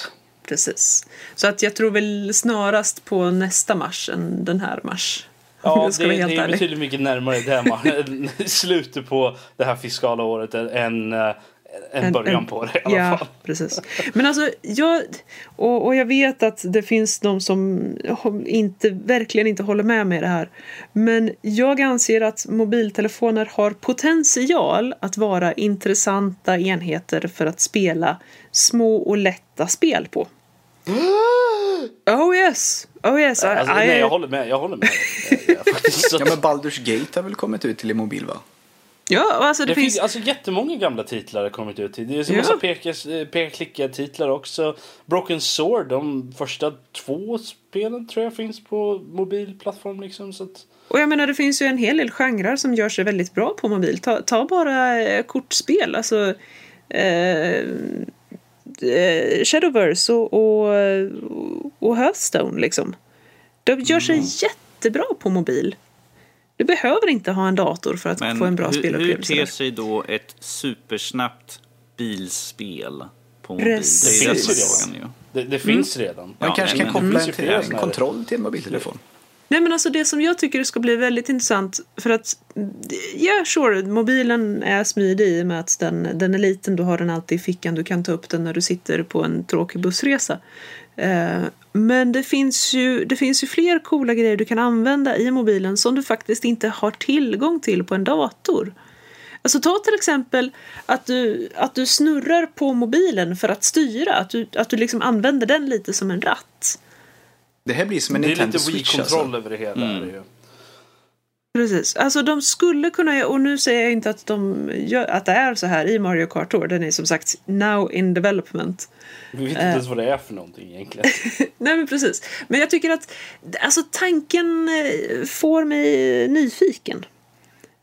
precis. Så att jag tror väl snarast på nästa mars än den här mars. Ja, det, det är betydligt mycket närmare det slutet på det här fiskala året än, en början en, på det i alla ja, fall. precis. Men alltså, jag, och, och jag vet att det finns de som inte, verkligen inte håller med mig i det här. Men jag anser att mobiltelefoner har potential att vara intressanta enheter för att spela små och lätta spel på. Oh yes! Oh yes! Alltså, I, nej, jag håller med. Jag håller med. ja, men Baldur's Gate har väl kommit ut till i mobil va? Ja, alltså det, det finns... finns alltså jättemånga gamla titlar har kommit ut. Det är en massa ja. peka-klicka-titlar också. Broken Sword, de första två spelen tror jag finns på mobilplattform liksom. Så att... Och jag menar det finns ju en hel del genrer som gör sig väldigt bra på mobil. Ta, ta bara eh, kortspel, alltså eh, eh, Shadowverse och, och, och Hearthstone liksom. De gör sig mm. jättebra på mobil. Du behöver inte ha en dator för att Men få en bra hur, spelupplevelse. Hur ter sig då ett supersnabbt bilspel på mobil? Precis. Det, finns redan. Det, det finns mm. redan. Man ja, kanske kan koppla en, till, en kontroll till en mobiltelefon. Nej men alltså det som jag tycker ska bli väldigt intressant för att ja yeah, sure, mobilen är smidig i och med att den, den är liten, du har den alltid i fickan, du kan ta upp den när du sitter på en tråkig bussresa. Eh, men det finns, ju, det finns ju fler coola grejer du kan använda i mobilen som du faktiskt inte har tillgång till på en dator. Alltså ta till exempel att du, att du snurrar på mobilen för att styra, att du, att du liksom använder den lite som en ratt. Det här blir som en Nintendo Switch. Det är lite Wii-kontroll alltså. över det hela. Mm. Precis. Alltså de skulle kunna, och nu säger jag inte att, de gör, att det är så här i Mario Kart Tour. Den är som sagt now in development. Vi vet inte ens vad det är för någonting egentligen. Nej men precis. Men jag tycker att alltså tanken eh, får mig nyfiken.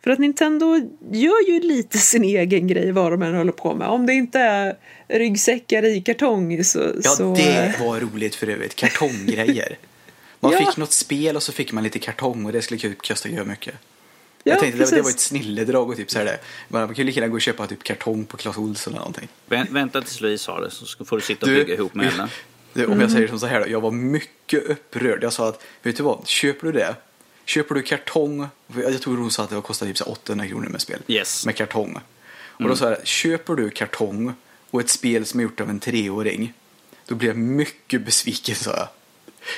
För att Nintendo gör ju lite sin egen grej vad de än håller på med. Om det inte är ryggsäckar i kartong så... Ja, så... det var roligt för övrigt. Kartonggrejer. Man ja. fick något spel och så fick man lite kartong och det skulle kosta mycket. Ja, jag tänkte precis. det var ett snilledrag och typ så här det. Man kan ju lika gärna gå och köpa typ kartong på Clas Ohlson eller någonting. vänta tills Louise har det så får du sitta och du, bygga ihop med henne. Du, om jag säger som så här då, jag var mycket upprörd. Jag sa att, vet du vad, köper du det? Köper du kartong, jag tror hon sa att det kostade typ 800 kronor med spel. Yes. Med kartong. Och då sa jag, köper du kartong och ett spel som är gjort av en treåring, då blir jag mycket besviken sa jag.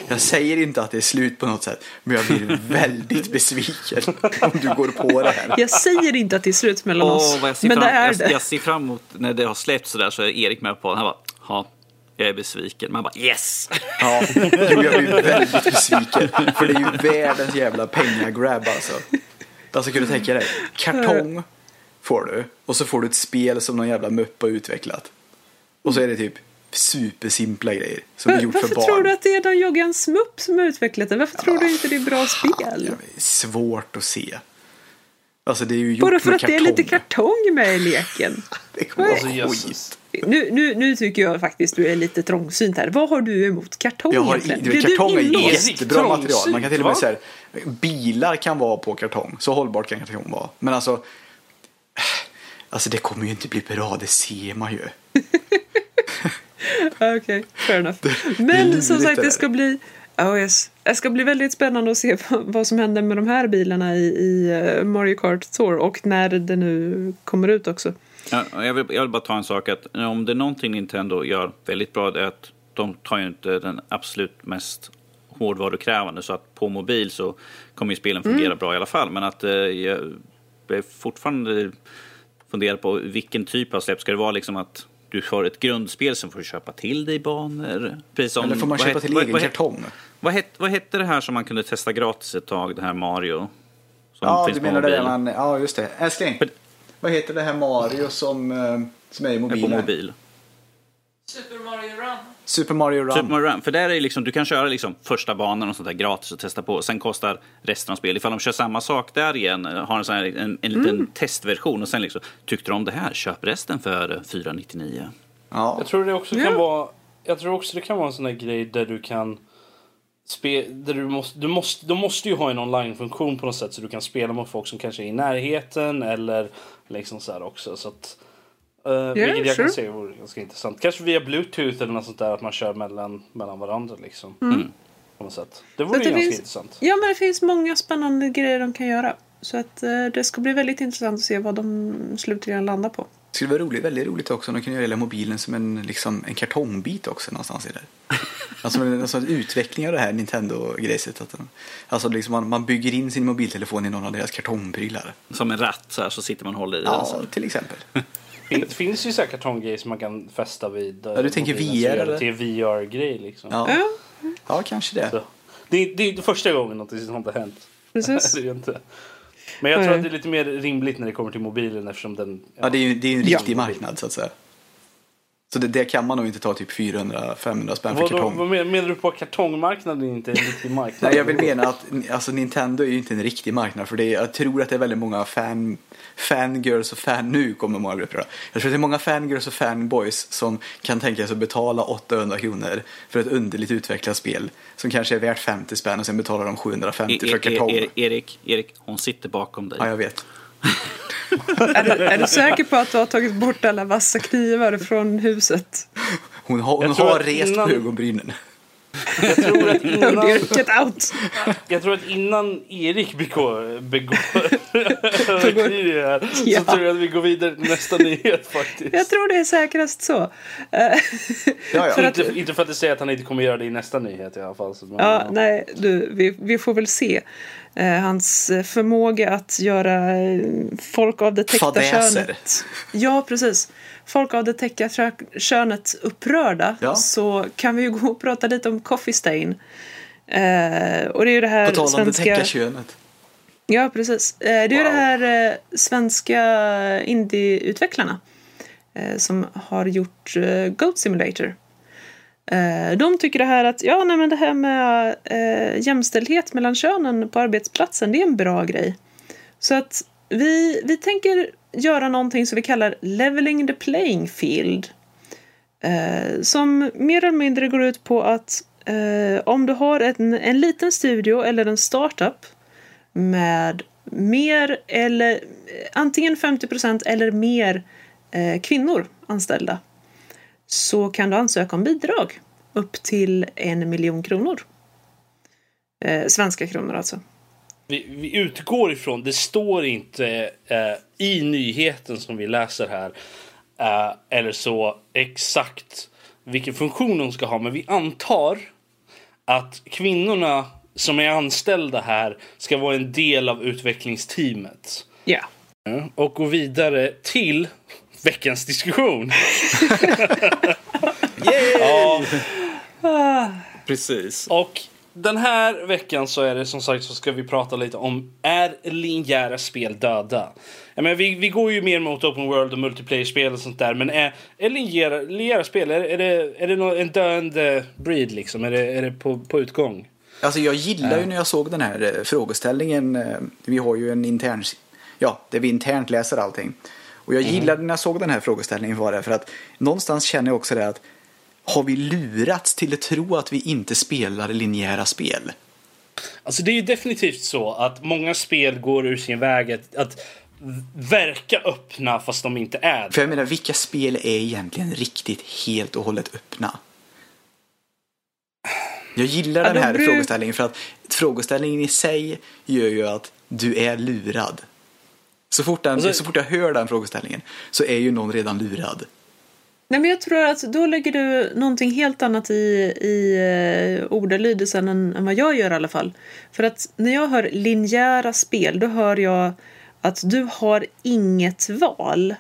Jag säger inte att det är slut på något sätt, men jag blir väldigt besviken om du går på det här. Jag säger inte att det är slut mellan oh, oss, men fram, det är jag, det. Jag ser fram emot när det har släppts sådär så är Erik med på det. Han bara, ja, jag är besviken. Man bara yes! Ja, jo, jag blir väldigt besviken. För det är ju världens jävla pengagrab alltså. Alltså kan du tänka dig, kartong får du och så får du ett spel som någon jävla mupp har utvecklat. Och så är det typ supersimpla grejer som Var, är gjort för barn. Varför tror du att det är de Joggan Smupp som har utvecklat det? Varför ja, tror du inte det är bra spel? Ja, det är svårt att se. Alltså det är ju gjort Bara för att kartong. det är lite kartong med i leken. det kommer alltså, skit. Nu, nu, nu tycker jag faktiskt du är lite trångsynt här. Vad har du emot kartong jag har, egentligen? Du, kartong är jättebra material. Man kan till och med säga bilar kan vara på kartong. Så hållbart kan kartong vara. Men alltså, alltså det kommer ju inte bli bra, det ser man ju. Okej, okay, fair enough. Men som sagt, det ska bli... Oh yes. Det ska bli väldigt spännande att se vad som händer med de här bilarna i, i eh, Mario Kart Tour och när det nu kommer ut också. Ja, jag, vill, jag vill bara ta en sak. att Om det är någonting Nintendo gör väldigt bra det är att de tar ju inte den absolut mest hårdvarukrävande. Så att på mobil så kommer ju spelen fungera mm. bra i alla fall. Men att eh, jag fortfarande funderar på vilken typ av släpp. Ska det vara liksom att du har ett grundspel som får du köpa till dig banor. Precis som, Eller får man köpa till egen vad, kartong? Vad, het, vad hette det här som man kunde testa gratis ett tag, det här Mario? ja, du menar det man, ja just det. Älskling, vad heter det här Mario som, eh, som är i mobilen? På mobil. Super Mario Run. Super Mario Run. Super Mario Run. För där är liksom, du kan köra liksom första banan och sånt där gratis och testa på. Sen kostar resten av spelet. Ifall de kör samma sak där igen, har en, sån här, en, en liten mm. testversion och sen liksom, tyckte du om det här, köp resten för 499. Ja. Jag tror det också kan vara, jag tror också det kan vara en sån där grej där du kan Spe, där du, måste, du, måste, du måste ju ha en online-funktion på något sätt så du kan spela med folk som kanske är i närheten eller liksom så här också. Så att, Uh, yeah, vilket jag sure. kan se vore ganska intressant. Kanske via bluetooth eller något sånt där att man kör mellan, mellan varandra liksom. Mm. På något sätt. Det vore ju ganska finns, intressant. Ja men det finns många spännande grejer de kan göra. Så att uh, det ska bli väldigt intressant att se vad de slutligen landar på. Det skulle vara roligt, väldigt roligt också om de kunde göra hela mobilen som en, liksom, en kartongbit också någonstans i det. Alltså, alltså en utveckling av det här Nintendo-grejset. Alltså liksom man, man bygger in sin mobiltelefon i någon av deras kartongprylar. Som en ratt så här så sitter man och håller i Ja, den. till exempel. Det finns ju så här kartonggrejer som man kan fästa vid. Ja, du tänker VR, eller? Till VR-grej liksom. Ja, Ja, ja kanske det. Så. Det, är, det är första gången något sånt har hänt. precis. det är inte. Men jag tror Nej. att det är lite mer rimligt när det kommer till mobilen eftersom den... Ja, det är ju det är en Ja. riktig marknad så att säga. Så det, det kan man nog inte ta typ 400-500 spänn för Vad, då, kartong. vad men- menar du på att kartongmarknaden inte är en riktig marknad? Nej, jag vill mena att alltså, Nintendo är ju inte en riktig marknad för det är, jag tror att det är väldigt många fan, fangirls och fan, nu kommer många grupper då. Jag tror att det är många fangirls och fanboys som kan tänka sig att betala 800 kronor för ett underligt utvecklat spel som kanske är värt 50 spänn och sen betalar de 750 E- för e- kartong. e- Erik, Erik, hon sitter bakom dig. Ja, jag vet. är, du, är du säker på att du har tagit bort alla vassa knivar från huset? Hon har, hon Jag tror har att rest innan- på ögonbrynen. Jag tror att innan, Get out! jag tror att innan Erik begår, begår överkriget här Ja. så tror jag att vi går vidare till nästa nyhet faktiskt. Jag tror det är säkrast så. Eh, Ja, ja. För att- Inte, inte för att det säger att han inte kommer göra det i nästa nyhet i alla fall. Så, men, Ja, nej, du, vi, vi får väl se. Eh, hans eh, förmåga att göra eh, folk av det täckta Fadäser. könet. Ja, precis. Folk av det täckta kö- könet upprörda. Ja. Så kan vi ju gå och prata lite om Coffee Stain. Eh, och det är ju det här På tal om det svenska... täcka könet. Ja, precis. Eh, Det är ju Wow. det här eh, svenska indieutvecklarna eh, som har gjort Goat Simulator. Eh, de tycker det här att ja, nej, men det här med eh, jämställdhet mellan könen på arbetsplatsen, det är en bra grej. Så att vi, vi tänker göra någonting som vi kallar leveling the playing field. Eh, som mer eller mindre går ut på att eh, om du har en, en liten studio eller en startup med mer eller antingen 50% eller mer eh, kvinnor anställda så kan du ansöka om bidrag upp till en miljon kronor. Eh, svenska kronor alltså. vi, vi utgår ifrån, det står inte eh, i nyheten som vi läser här eh, eller så exakt vilken funktion de ska ha. Men vi antar att kvinnorna som är anställda här ska vara en del av utvecklingsteamet. Ja. Ja, Och gå vidare till veckans diskussion. ja, Precis. och den här veckan så är det som sagt så ska vi prata lite om är linjära spel döda? Jag menar, vi, vi går ju mer mot open world och multiplayer-spel och sånt där men är, är linjära, linjära spel, är, är det, är det nå- en döende breed liksom? Är det, är det på, på utgång? Alltså jag gillar ju när jag såg den här eh, frågeställningen. eh, Vi har ju en intern, ja, där vi internt läser allting. Och jag gillade när jag såg den här frågeställningen var det för att någonstans känner jag också det att har vi lurats till att tro att vi inte spelar linjära spel? Alltså det är ju definitivt så att många spel går ur sin väg att, att verka öppna fast de inte är det. För jag menar, vilka spel är egentligen riktigt helt och hållet öppna? Jag gillar Ja, den de här bruk- frågeställningen för att frågeställningen i sig gör ju att du är lurad. Så fort, den, Alltså- så fort jag hör den frågeställningen så är ju någon redan lurad. Nej, men jag tror att då lägger du någonting helt annat i, i uh, ordalydelsen än, än vad jag gör i alla fall. För att när jag hör linjära spel, då hör jag att du har inget val.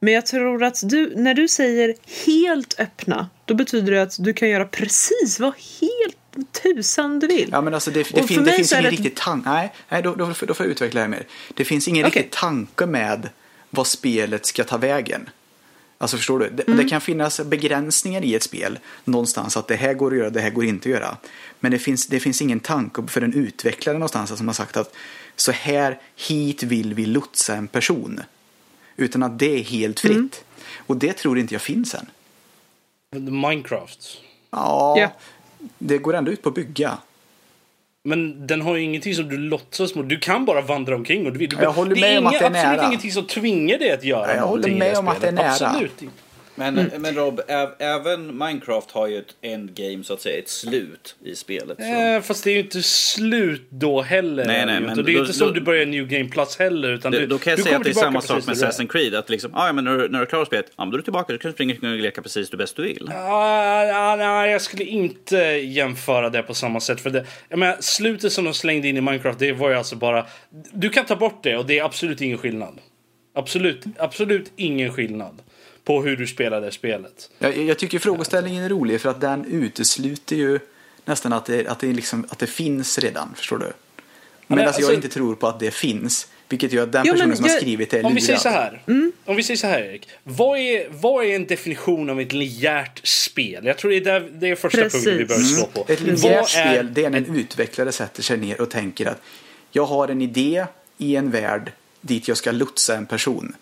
Men jag tror att du, när du säger helt öppna, då betyder det att du kan göra precis vad helt tusan du vill. Ja men alltså det, det, fin, det finns ingen det- riktig tanke. Nej, nej då, då, då får jag utveckla det här mer. Det finns ingen Okej. riktig tanke med vad spelet ska ta vägen. Alltså förstår du? Det, Mm. det kan finnas begränsningar i ett spel någonstans att det här går att göra, det här går inte att göra. Men det finns, det finns ingen tanke för en utvecklare någonstans som har sagt att så här hit vill vi lotsa en person. Utan att det är helt fritt. Mm. Och det tror inte jag finns än. Minecraft. Ja, Ja. Det går ändå ut på att bygga. Men den har ju ingenting som du låtsas mot. Du kan bara vandra omkring. Och du, du, Jag håller det med om att det är absolut nära. ingenting som tvingar dig att göra Ja, jag håller med det om att det är nära. Absolut inte. Men, mm. men Rob, även Minecraft har ju ett endgame, så att säga, ett slut i spelet. Så. Eh, fast det är ju inte slut då heller. Nej, nej, men det är då, inte då, du börjar New Game Plus heller. Utan då, du, då kan jag säga att det är samma sak med Assassin's Creed. Att liksom, ah, ja, men när, när du är klar med spelet, ja, men då är du tillbaka. Du kan springa och leka precis det bästa du vill. Uh, uh, nej, jag skulle inte jämföra det på samma sätt. För det, jag menar, slutet som de slängde in i Minecraft, det var ju alltså bara... Du kan ta bort det och det är absolut ingen skillnad. Absolut, absolut ingen skillnad på hur du spelar det spelet. Jag, jag tycker frågeställningen är rolig för att den utesluter ju nästan att det, att det, liksom, att det finns redan. Förstår du? Medan alltså, jag inte tror på att det finns. Vilket gör att den jo, personen som jag, har skrivit det är Om vi säger så här. Mm. Om vi säger så här Erik. Vad är, vad är en definition av ett linjärt spel? Jag tror det är, där, det är första Precis. punkten vi bör slå på. Mm. Ett linjärt spel det är när en utvecklare sätter sig ner och tänker att jag har en idé i en värld dit jag ska lotsa en person.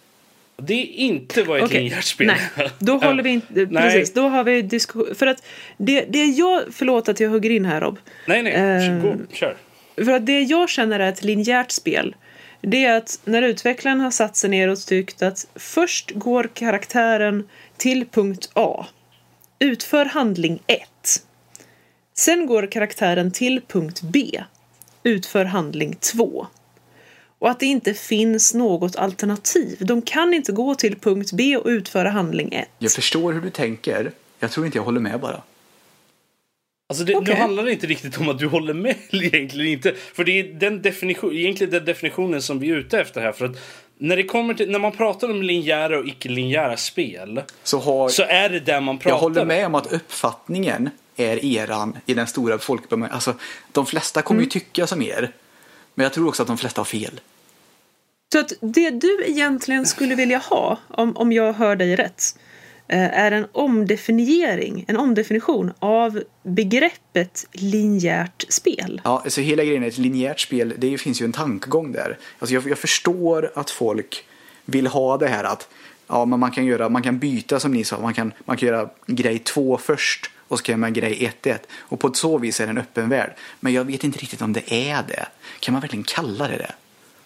Det är inte vad ett okay. linjärt spel Nej, då håller vi inte... Precis, då har vi diskussion... För att det, det jag... Förlåt att jag hugger in här Rob. Nej, nej. Gå, kör. För att det jag känner är ett linjärt spel. Det är att när utvecklaren har satt sig ner och tyckt att först går karaktären till punkt A. Utför handling 1. Sen går karaktären till punkt B. Utför handling 2 och att det inte finns något alternativ. De kan inte gå till punkt B och utföra handling 1. Jag förstår hur du tänker. Jag tror inte jag håller med bara. Alltså det, okay. Nu handlar det inte riktigt om att du håller med egentligen inte. För det är den definition, egentligen den definitionen som vi är ute efter här. För att när, det kommer till, när man pratar om linjära och icke-linjära spel så, har, så är det där man pratar. Jag håller med om att uppfattningen är eran i den stora folkbemärkelsen. Alltså, de flesta kommer mm. ju tycka som er. Men jag tror också att de flesta har fel. Så att det du egentligen skulle vilja ha, om, om jag hör dig rätt, eh, är en omdefiniering, en omdefinition av begreppet linjärt spel. Ja, alltså hela grejen är ett linjärt spel, det finns ju en tankegång där. Alltså jag, jag förstår att folk vill ha det här att ja, men man, kan göra, man kan byta som ni sa, man kan, man kan göra grej två först och så kan man grej 1-1. Och på så vis är det en öppen värld. Men jag vet inte riktigt om det är det. Kan man verkligen kalla det det?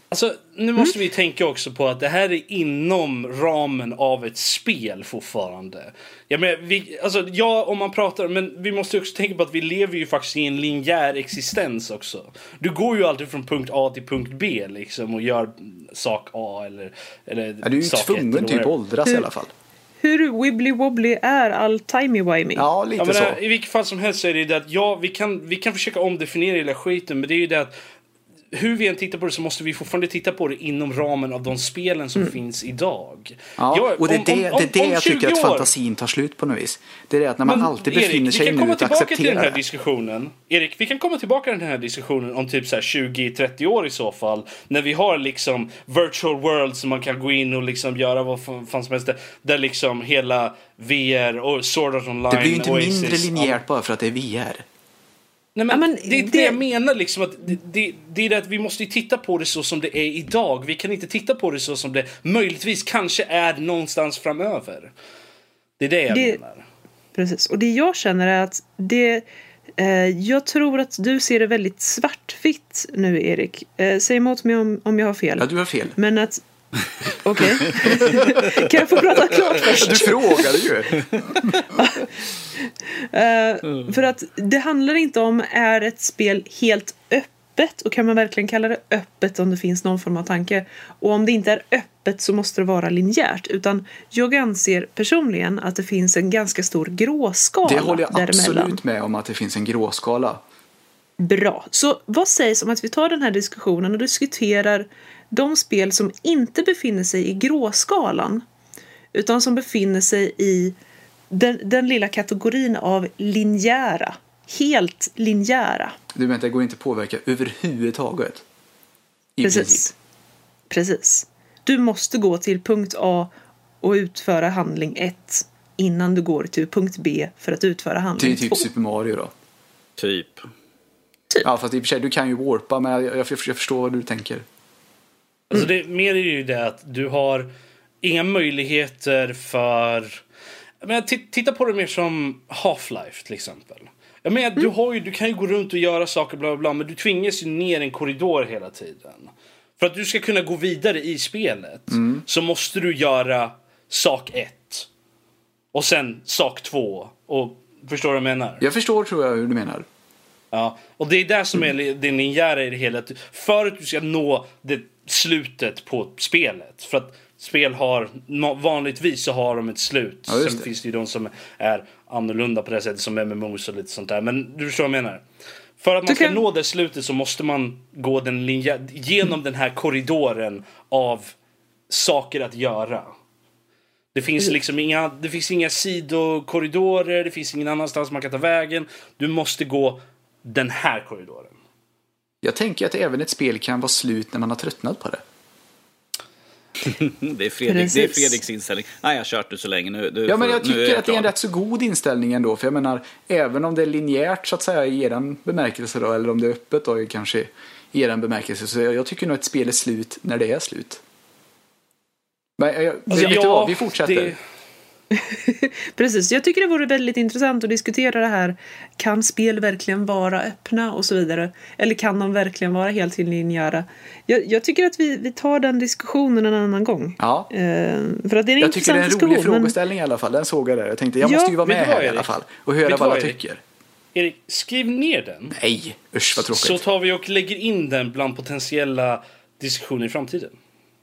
Alltså, nu måste mm. vi tänka också på att det här är inom ramen av ett spel fortfarande. Ja, men vi, alltså, ja, om man pratar, men vi måste också tänka på att vi lever ju faktiskt i en linjär existens också. Du går ju alltid från punkt A till punkt B liksom och gör sak A eller, eller ja, Du är ju tvungen typ åldras i alla fall hur wibbly-wobbly är all timey-wimey? Ja, lite ja, men, så. I vilket fall som helst så är det det att ja, vi kan, vi kan försöka omdefiniera hela skiten, men det är ju det att hur vi än tittar på det så måste vi fortfarande titta på det inom ramen av de spelen som mm. finns idag. Ja, jag, och det är det, om, det, är det jag tycker att fantasin tar slut på något vis. Det är det att när man Men, alltid befinner Erik, sig i nuet och accepterar till den här diskussionen. Erik, vi kan komma tillbaka till den här diskussionen om typ 20-30 år i så fall. När vi har liksom virtual worlds som man kan gå in och liksom göra vad fan som helst. Där liksom hela VR och Sword Art Online. Det blir ju inte Oasis, mindre linjärt bara för att det är VR. Nej, men, ja, men det är det, det jag menar. Liksom, att det, det, det är det att vi måste titta på det så som det är idag. Vi kan inte titta på det så som det möjligtvis kanske är någonstans framöver. Det är det jag det, menar. Precis. Och det jag känner är att det... Eh, jag tror att du ser det väldigt svartvitt nu, Erik. Eh, säg emot mig om, om jag har fel. Ja, du har fel. Men att Okej. Kan jag få prata klart först? Du frågade ju. uh, för att det handlar inte om är ett spel helt öppet och kan man verkligen kalla det öppet om det finns någon form av tanke. Och om det inte är öppet så måste det vara linjärt. Utan jag anser personligen att det finns en ganska stor gråskala Det håller jag absolut med om att det finns en gråskala. Bra. Så vad sägs om att vi tar den här diskussionen och diskuterar de spel som inte befinner sig i gråskalan utan som befinner sig i den, den lilla kategorin av linjära. Helt linjära. Du menar att det går inte att påverka överhuvudtaget? I Precis. Princip. Precis. Du måste gå till punkt A och utföra handling 1 innan du går till punkt B för att utföra handling 2. Det är typ 2. Super Mario då? Typ. Typ. Ja, fast i och för sig, du kan ju warpa, men jag, jag, jag förstår vad du tänker. Alltså det, mer är ju det att du har inga möjligheter för... Men titta på det mer som Half-Life till exempel. Jag menar, mm. du, har ju, du kan ju gå runt och göra saker bla, bla bla men du tvingas ju ner i en korridor hela tiden. För att du ska kunna gå vidare i spelet mm. så måste du göra sak ett. Och sen sak två. Och förstår du vad jag menar? Jag förstår tror jag hur du menar. Ja, och det är det som är det linjära i det hela. För att du ska nå det slutet på spelet. För att spel har, vanligtvis så har de ett slut. Ja, Sen finns det ju de som är annorlunda på det sättet som MMOs och lite sånt där. Men du förstår vad jag menar. För att man ska kan... nå det slutet så måste man gå den linje, genom den här korridoren av saker att göra. Det finns liksom inga, det finns inga sidokorridorer, det finns ingen annanstans man kan ta vägen. Du måste gå den här korridoren. Jag tänker att även ett spel kan vara slut när man har tröttnat på det. det, är Fredrik, det är Fredriks inställning. Nej, jag har kört det så länge nu. ja, men jag tycker att det är en rätt så god inställning ändå. För jag menar, även om det är linjärt så att säga i eran bemärkelse då, eller om det är öppet då kanske i eran bemärkelse. Så jag, jag tycker nog att ett spel är slut när det är slut. Men jag, alltså, vet ja, du vad, vi fortsätter. Det... Precis, jag tycker det vore väldigt intressant att diskutera det här. Kan spel verkligen vara öppna och så vidare? Eller kan de verkligen vara helt linjära? Jag, jag tycker att vi, vi tar den diskussionen en annan gång. Ja. Eh, för att det är en jag tycker det är en rolig men... frågeställning i alla fall. Den såg jag där. Jag tänkte jag ja, måste ju vara med här i alla fall och höra vad alla tycker. Erik, skriv ner den. Nej, usch vad tråkigt. Så tar vi och lägger in den bland potentiella diskussioner i framtiden.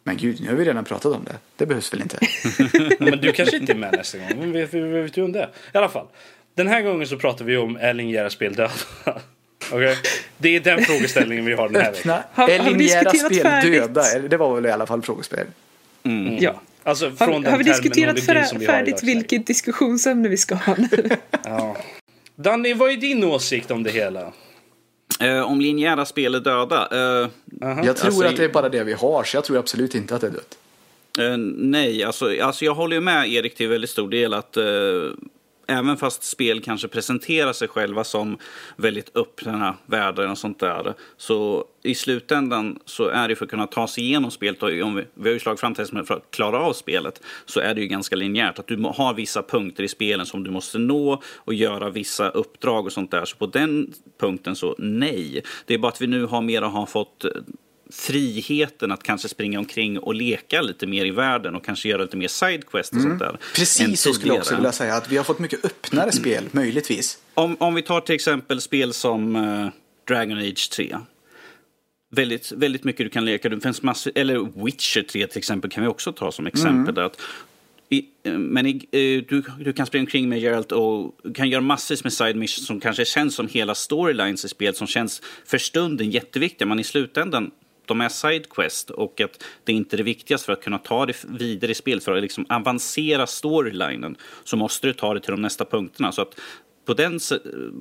Men gud, nu har vi redan pratat om det. Det behövs väl inte? men du kanske inte är med nästa gång. Men vet, vet, vet du om det? I alla fall. Den här gången så pratar vi om är linjära spel döda? Okay. Det är den frågeställningen vi har den här veckan. Är linjära spel döda? Det var väl i alla fall frågespel. Mm. Mm. Ja. Alltså från har, den har vi diskuterat för, färdigt vilket diskussionsämne vi ska ha nu? ja. Danny, vad är din åsikt om det hela? Uh, om linjära spel är döda? Uh, uh -huh. Jag tror alltså, att det är bara det vi har, så jag tror absolut inte att det är dött. Uh, nej, alltså, alltså jag håller med Erik till väldigt stor del att även fast spel kanske presenterar sig själva som väldigt öppna världar och sånt där, så i slutändan så är det för att kunna ta sig igenom spelet, och om vi, vi har ju slagit fram till för att klara av spelet, så är det ju ganska linjärt. Att du har vissa punkter i spelen som du måste nå och göra vissa uppdrag och sånt där. Så på den punkten så nej. Det är bara att vi nu har mer har fått eh, friheten att kanske springa omkring och leka lite mer i världen och kanske göra lite mer sidequest och mm. sånt där. Precis så skulle jag också vilja säga, att vi har fått mycket öppnare spel, möjligtvis. Om, om vi tar till exempel spel som uh, Dragon Age 3. Väldigt, väldigt mycket du kan leka, det finns massor, eller Witcher 3 till exempel kan vi också ta som exempel. Mm. Att i, eh, men i, eh, du, du kan springa omkring med Geralt och kan göra massor med side missions som kanske känns som hela storylines i spelet som känns för stunden jätteviktiga men i slutändan de är sidequest och att det inte är det viktigaste för att kunna ta det vidare i spelet. För att liksom avancera storylinen så måste du ta det till de nästa punkterna. Så att på den,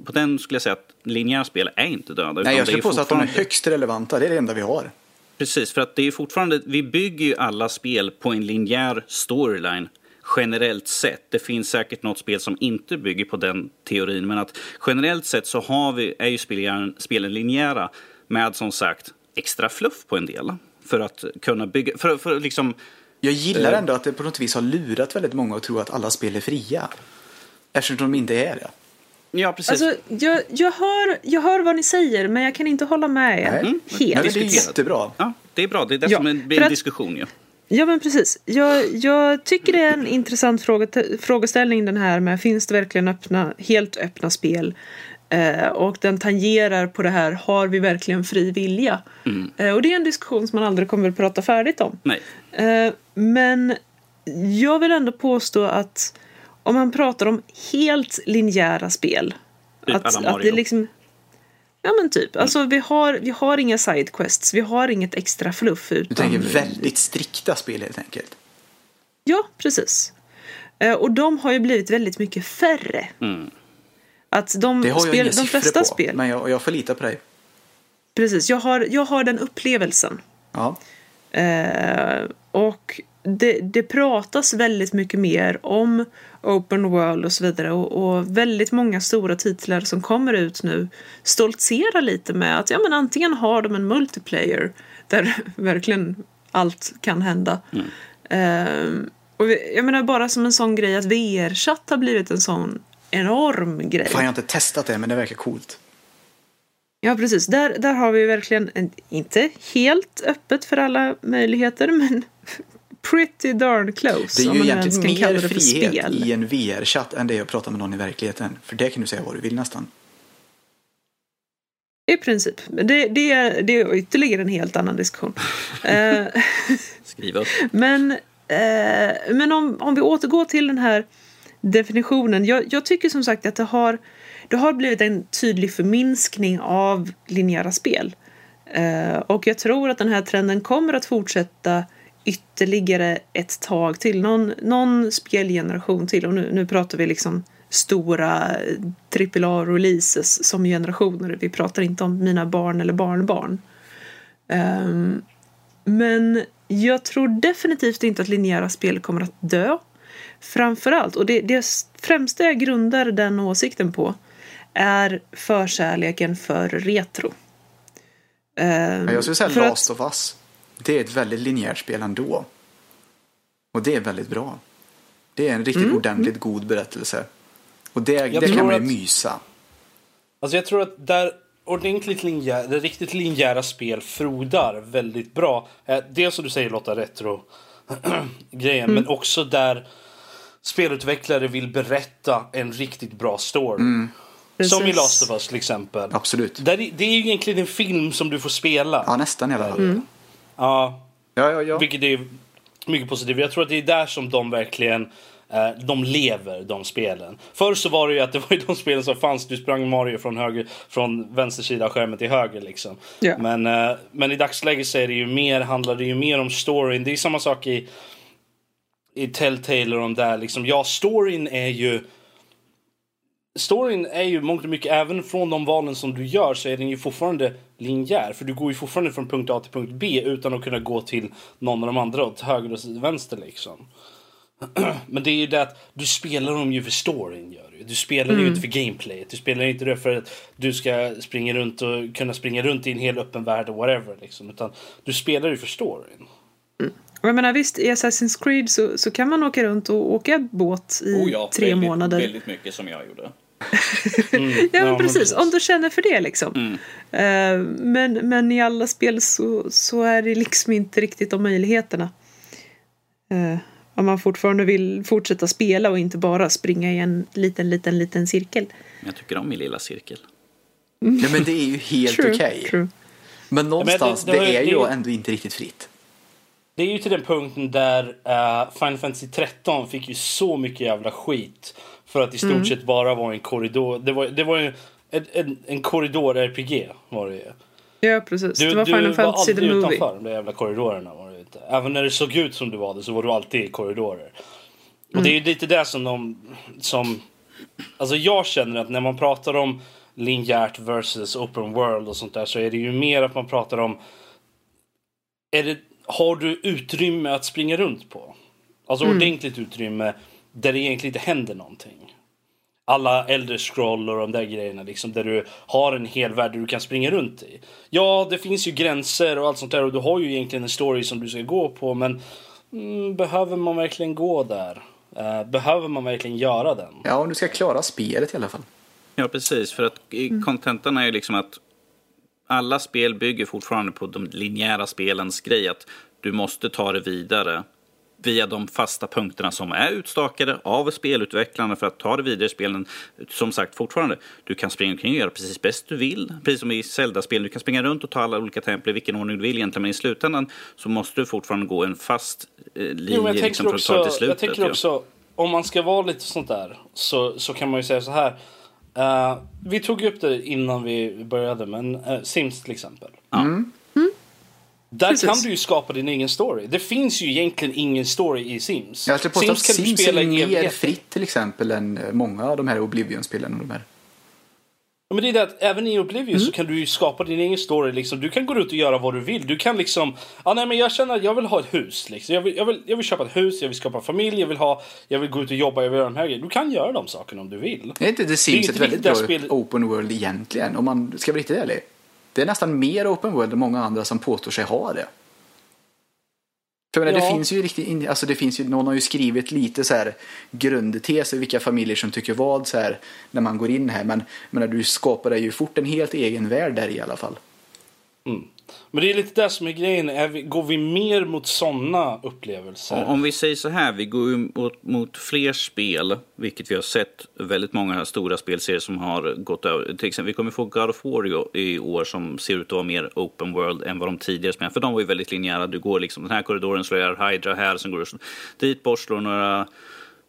på den skulle jag säga att linjära spel är inte döda. Nej, jag skulle påstå fortfarande... att de är högst relevanta. Det är det enda vi har. Precis, för att det är fortfarande, vi bygger ju alla spel på en linjär storyline generellt sett. Det finns säkert något spel som inte bygger på den teorin, men att generellt sett så har vi, är ju spelen, spelen linjära med som sagt extra fluff på en del. För att kunna bygga, för, för liksom... Jag gillar eh, ändå att det på något vis har lurat väldigt många att tro att alla spel är fria. Eftersom de inte är det. Ja, precis. Alltså, jag, jag, hör, jag hör vad ni säger, men jag kan inte hålla med er mm. helt. Men det är jättebra. Ja, det är bra. Det är det ja, som är en diskussion ju. Ja. Ja men precis. Jag, jag tycker det är en intressant fråga, frågeställning den här med finns det verkligen öppna, helt öppna spel? Eh, och den tangerar på det här, har vi verkligen fri vilja? Mm. Eh, och det är en diskussion som man aldrig kommer att prata färdigt om. Eh, men jag vill ändå påstå att om man pratar om helt linjära spel. Typ att, att det liksom Ja men typ. Mm. Alltså vi har, vi har inga sidequests, vi har inget extra fluff. Utan... Du tänker väldigt strikta spel helt enkelt? Ja, precis. Eh, och de har ju blivit väldigt mycket färre. Mm. Att de, det har jag spel, inga de flesta på, spel. Men jag, jag förlitar på dig. Precis, jag har, jag har den upplevelsen. Ja. Eh, och det, det pratas väldigt mycket mer om open world och så vidare. Och, och, väldigt många stora titlar som kommer ut nu stoltserar lite med att ja, men antingen har de en multiplayer där verkligen allt kan hända. Mm. Eh, och jag menar bara som en sån grej att VR-chatt har blivit en sån enorm grej. Fan, jag har inte testat det, men det verkar coolt. Ja, precis. Där, där har vi verkligen, en, inte helt öppet för alla möjligheter, men pretty darn close. Det är ju egentligen mer frihet i en VR-chatt än det att prata med någon i verkligheten. För det kan du säga vad du vill nästan. I princip. Det, det, är, det är ytterligare en helt annan diskussion. Eh, Skriv upp. Men, eh, men om, om vi återgår till den här definitionen. Jag, jag, tycker som sagt att det har, det har blivit en tydlig förminskning av linjära spel. Eh, och jag tror att den här trenden kommer att fortsätta ytterligare ett tag till. Någon, någon spelgeneration till. Och nu, nu pratar vi liksom stora eh, AAA-releases som generationer. Vi pratar inte om mina barn eller barnbarn. Um, men jag tror definitivt inte att linjära spel kommer att dö. Framförallt, och det, det främsta jag grundar den åsikten på är förkärleken för retro. Um, jag skulle säga Last att, of Us. Det är ett väldigt linjärt spel ändå. Och det är väldigt bra. Det är en riktigt mm. ordentligt god berättelse. Och det, det kan man ju mysa. Alltså jag tror att där ordentligt linjära, det riktigt linjära spel frodar väldigt bra. Eh, dels som du säger Lotta, retro grejen, mm. men också där spelutvecklare vill berätta en riktigt bra story. Mm. Som i Last of Us till exempel. Absolut. Där, det är ju egentligen en film som du får spela. Ja, nästan hela mm. Ja. Ja, ja, ja. Vilket är mycket positivt. Jag tror att det är där som de verkligen Eh, de lever, de spelen. Förr så var det ju att det var ju de spelen som fanns. Du sprang Mario från, höger, från vänster sida av skärmen till höger. Liksom. Yeah. Men, eh, men i dagsläget så är det ju mer, handlar det ju mer om storyn. Det är samma sak i, i Telltale och de där. Liksom. Ja, storyn är ju... Storyn är ju mångt och mycket, även från de valen som du gör så är den ju fortfarande linjär. För du går ju fortfarande från punkt A till punkt B utan att kunna gå till någon av de andra åt höger och vänster liksom. Men det är ju det att du spelar dem ju för storyn. Gör du. du spelar mm. ju inte för gameplay. Du spelar inte det för att du ska springa runt och kunna springa runt i en hel öppen värld och whatever. Liksom. Utan du spelar ju för storyn. Jag menar visst, i Assassin's Creed så, så kan man åka runt och åka båt i oh ja, tre väldigt, månader. Väldigt mycket som jag gjorde. mm. ja, men ja, precis. Om du känner för det liksom. Mm. Uh, men, men i alla spel så, så är det liksom inte riktigt de möjligheterna. Uh, om man fortfarande vill fortsätta spela och inte bara springa i en liten, liten, liten cirkel. Jag tycker om min lilla cirkel. Mm. Ja, men det är ju helt okej. Okay. Men någonstans, men det, det, det, är ju ändå inte riktigt fritt. Det är ju till den punkten där uh, Final Fantasy 13 fick ju så mycket jävla skit. För att i stort mm. sett bara vara en korridor. Det var, det var en, en, en korridor-RPG var det ju. Ja, precis. Du, det var Final Fantasy the Movie. Du var aldrig utanför de där jävla korridorerna. Var det inte. Även när det såg ut som du var det så var du alltid i korridorer. Och mm. det är ju lite det som de... Som, alltså jag känner att när man pratar om linjärt versus open world och sånt där så är det ju mer att man pratar om... Är det, har du utrymme att springa runt på? Alltså mm. ordentligt utrymme där det egentligen inte händer någonting alla äldre scroll och de där grejerna liksom där du har en hel värld du kan springa runt i. Ja, det finns ju gränser och allt sånt där och du har ju egentligen en story som du ska gå på men mm, behöver man verkligen gå där? Uh, behöver man verkligen göra den? Ja, om du ska klara spelet i alla fall. Ja, precis. För att kontentan är ju liksom att alla spel bygger fortfarande på de linjära spelens grej. Att du måste ta det vidare via de fasta punkterna som är utstakade av spelutvecklarna för att ta det vidare i spelen. Som sagt, fortfarande, du kan springa omkring och göra precis bäst du vill. Precis som i Zelda-spel, du kan springa runt och ta alla olika tempel i vilken ordning du vill egentligen. Men i slutändan så måste du fortfarande gå en fast eh, linje jo, liksom, för att ta det till slutet. Jag tänker också, ja. om man ska vara lite sånt där så, så kan man ju säga så här. Uh, vi tog upp det innan vi började, men uh, Sims till exempel. Mm. Där Precis. kan du ju skapa din egen story. Det finns ju egentligen ingen story i Sims. Jag skulle påstå att Sims är mer fritt till exempel än många av de här Oblivion-spelen. de här. Men det är det att även i Oblivion mm. så kan du ju skapa din egen story. Liksom. Du kan gå ut och göra vad du vill. Du kan liksom, ja nej men jag känner att jag vill ha ett hus. Liksom. Jag, vill, jag, vill, jag vill köpa ett hus, jag vill skapa familj, jag vill, ha, jag vill gå ut och jobba, jag vill göra de här grejerna. Du kan göra de sakerna om du vill. Är inte The Sims ett väldigt bra spel... open world egentligen? Om man ska vara riktigt ärlig. Det är nästan mer open world än många andra som påstår sig ha det. För ja. det finns ju riktigt, alltså det finns ju, någon har ju skrivit lite så här grundteser vilka familjer som tycker vad så här när man går in här. Men, men du skapar ju fort en helt egen värld där i alla fall. Mm. Men det är lite det som är grejen. Är vi, går vi mer mot sådana upplevelser? Om vi säger så här, vi går ju mot, mot fler spel, vilket vi har sett väldigt många stora spelserier som har gått över. Till exempel, vi kommer få God of War i år som ser ut att vara mer open world än vad de tidigare spelade. För de var ju väldigt linjära. Du går liksom den här korridoren, slår Hydra här, sen går du dit bort, slår några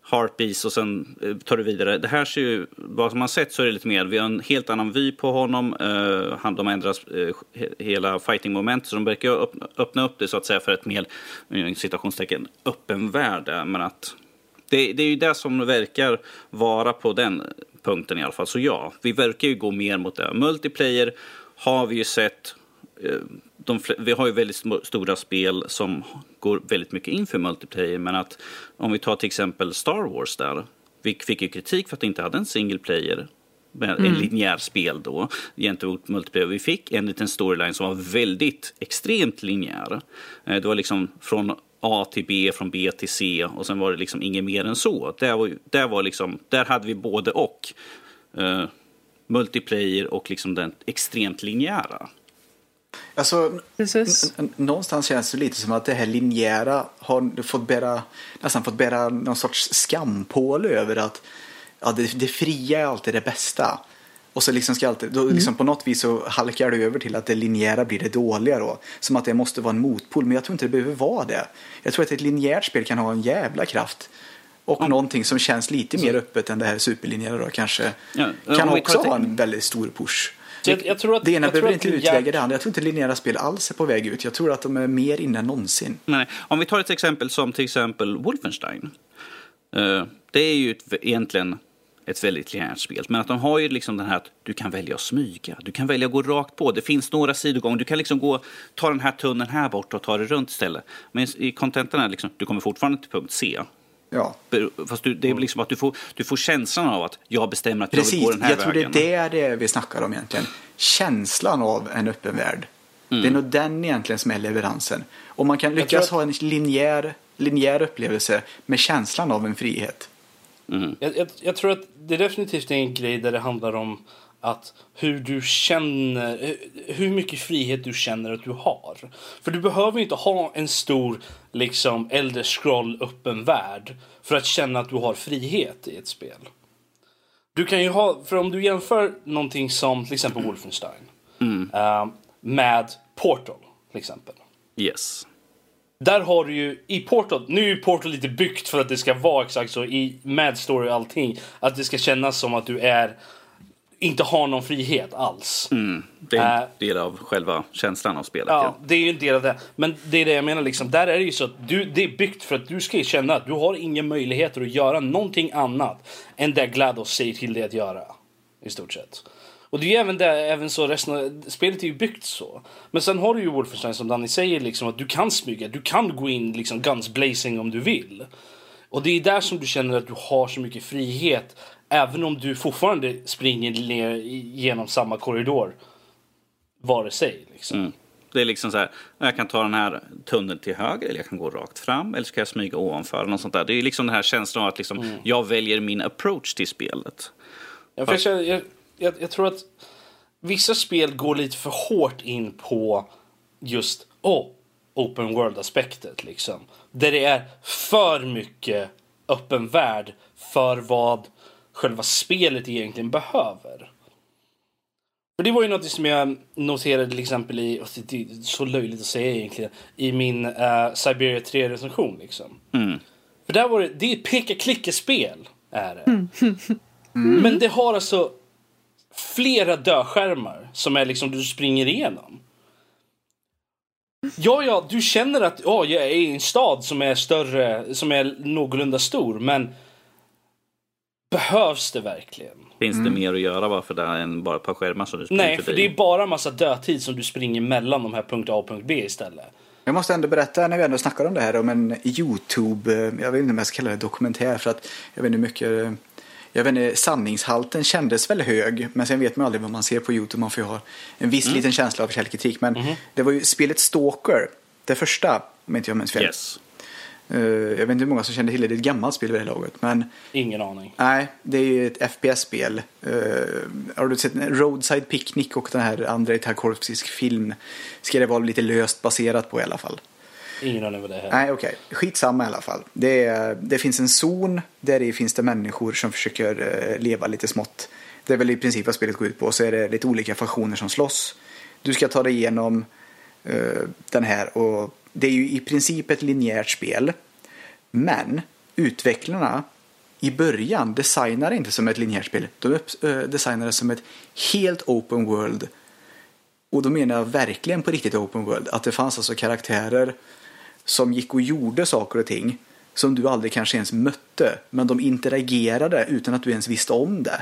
Harpies och sen eh, tar du vidare. Det här ser ju, vad man sett så är det lite mer, vi har en helt annan vy på honom. Uh, han, de ändrar uh, eh, hela fighting moment så de verkar öppna, öppna upp det så att säga för ett mer, citationstecken, öppen värld. Men att det, det är ju det som verkar vara på den punkten i alla fall. Så ja, vi verkar ju gå mer mot det. Multiplayer har vi ju sett de, vi har ju väldigt stora spel som går väldigt mycket in för multiplayer. Men att om vi tar till exempel Star Wars där. Vi fick ju kritik för att det inte hade en single player. En mm. linjär spel då gentemot multiplayer. Vi fick en liten storyline som var väldigt extremt linjär. Eh, det var liksom från A till B, från B till C och sen var det liksom inget mer än så. Där, var, där, var liksom, där hade vi både och. Uh, multiplayer och liksom den extremt linjära. Alltså, någonstans känns det lite som att det här linjära har fått bära, nästan fått bära någon sorts skampål över att ja, det, det fria är alltid det bästa. Och så liksom ska alltid, då, liksom mm. på något vis så halkar det över till att det linjära blir det dåliga då. Som att det måste vara en motpol, men jag tror inte det behöver vara det. Jag tror att ett linjärt spel kan ha en jävla kraft. Och mm. någonting som känns lite mer öppet än det här superlinjära då kanske. Ja, kan också ha en väldigt stor push. Jag, jag tror att, det ena behöver inte utväga det andra. Jag tror inte linjära spel alls är på väg ut. Jag tror att de är mer inne än någonsin. Nej. Om vi tar ett exempel som till exempel Wolfenstein. Uh, det är ju ett, egentligen ett väldigt linjärt spel. Men att de har ju liksom den här att du kan välja att smyga. Du kan välja att gå rakt på. Det finns några sidogångar. Du kan liksom gå, ta den här tunneln här bort och ta det runt istället. Men i contenterna liksom, du kommer fortfarande till punkt C. Ja. Fast du, det är liksom att du får, du får känslan av att jag bestämmer att Precis. jag vill gå den här jag vägen. Precis, jag tror det är det vi snackar om egentligen. Känslan av en öppen värld. Mm. Det är nog den egentligen som är leveransen. Om man kan lyckas att... ha en linjär, linjär upplevelse med känslan av en frihet. Mm. Jag, jag, jag, tror att det definitivt är en grej där det handlar om att hur du känner, hur mycket frihet du känner att du har. För du behöver inte ha en stor liksom äldre scroll öppen värld för att känna att du har frihet i ett spel. Du kan ju ha, för om du jämför någonting som till exempel Wolfenstein mm. uh, med Portal till exempel. Yes. Där har du ju i Portal, nu är ju Portal lite byggt för att det ska vara exakt så i Mad Story och allting. Att det ska kännas som att du är inte har någon frihet alls. Mm, det är en uh, del av själva känslan av spelet. Ja, ja, det är ju en del av det. Men det är det jag menar, liksom, där är det ju så att du, det är byggt för att du ska känna att du har inga möjligheter att göra någonting annat än det GLaDOS säger till dig att göra. I stort sett. Och det är ju även, det, även så resten av, spelet är ju byggt så. Men sen har du ju Wolfenstein som Danny säger liksom att du kan smyga, du kan gå in liksom guns blazing om du vill. Och det är där som du känner att du har så mycket frihet Även om du fortfarande springer ner genom samma korridor. Vare sig. Liksom. Mm. Det är liksom så här, jag kan ta den här tunneln till höger eller jag kan gå rakt fram eller ska jag smyga ovanför. Något sånt där. Det är liksom den här känslan av att liksom, mm. jag väljer min approach till spelet. Jag, jag, jag, jag, tror att vissa spel går lite för hårt in på just oh, open world-aspektet. Liksom. Där det är för mycket öppen värld för vad själva spelet egentligen behöver. För det var ju något som jag noterade till exempel i, det är så löjligt att säga egentligen, i min uh, Siberia 3-recension liksom. Mm. För där var det, det är ett peka-klicka-spel är det. Mm. Men det har alltså flera dödskärmar som är liksom du springer igenom. Ja, ja, du känner att ja, jag är i en stad som är större, som är någorlunda stor, men Behövs det verkligen? Finns det mm. mer att göra varför det är än bara ett par skärmar som du springer Nej, för det är bara massa dödtid som du springer mellan de här punkt A och punkt B istället. Jag måste ändå berätta när vi ändå snackar om det här om en Youtube, jag vet inte om jag ska kalla det dokumentär för att jag vet inte hur mycket jag vet inte, sanningshalten kändes väl hög, men sen vet man aldrig vad man ser på Youtube. Man får ju ha en viss mm. liten känsla av källkritik. Men mm. det var ju spelet Stalker, det första, om inte jag minns fel. Yes. Uh, jag vet inte hur många som känner till det, det är ett gammalt spel vid det laget. Men, Ingen aning. Nej, det är ju ett FPS-spel. Uh, har du sett Roadside Picnic och den här andra Tarkovskisk film? Ska det vara lite löst baserat på i alla fall. Ingen aning vad det är. Nej, okej. Okay. Skitsamma i alla fall. Det, det finns en zon där det finns det människor som försöker uh, leva lite smått. Det är väl i princip vad spelet går ut på. Så är det lite olika faktioner som slåss. Du ska ta dig igenom den här och det är ju i princip ett linjärt spel. Men utvecklarna i början designar inte som ett linjärt spel. De designar det som ett helt open world. Och då menar jag verkligen på riktigt open world. Att det fanns alltså karaktärer som gick och gjorde saker och ting som du aldrig kanske ens mötte. Men de interagerade utan att du ens visste om det.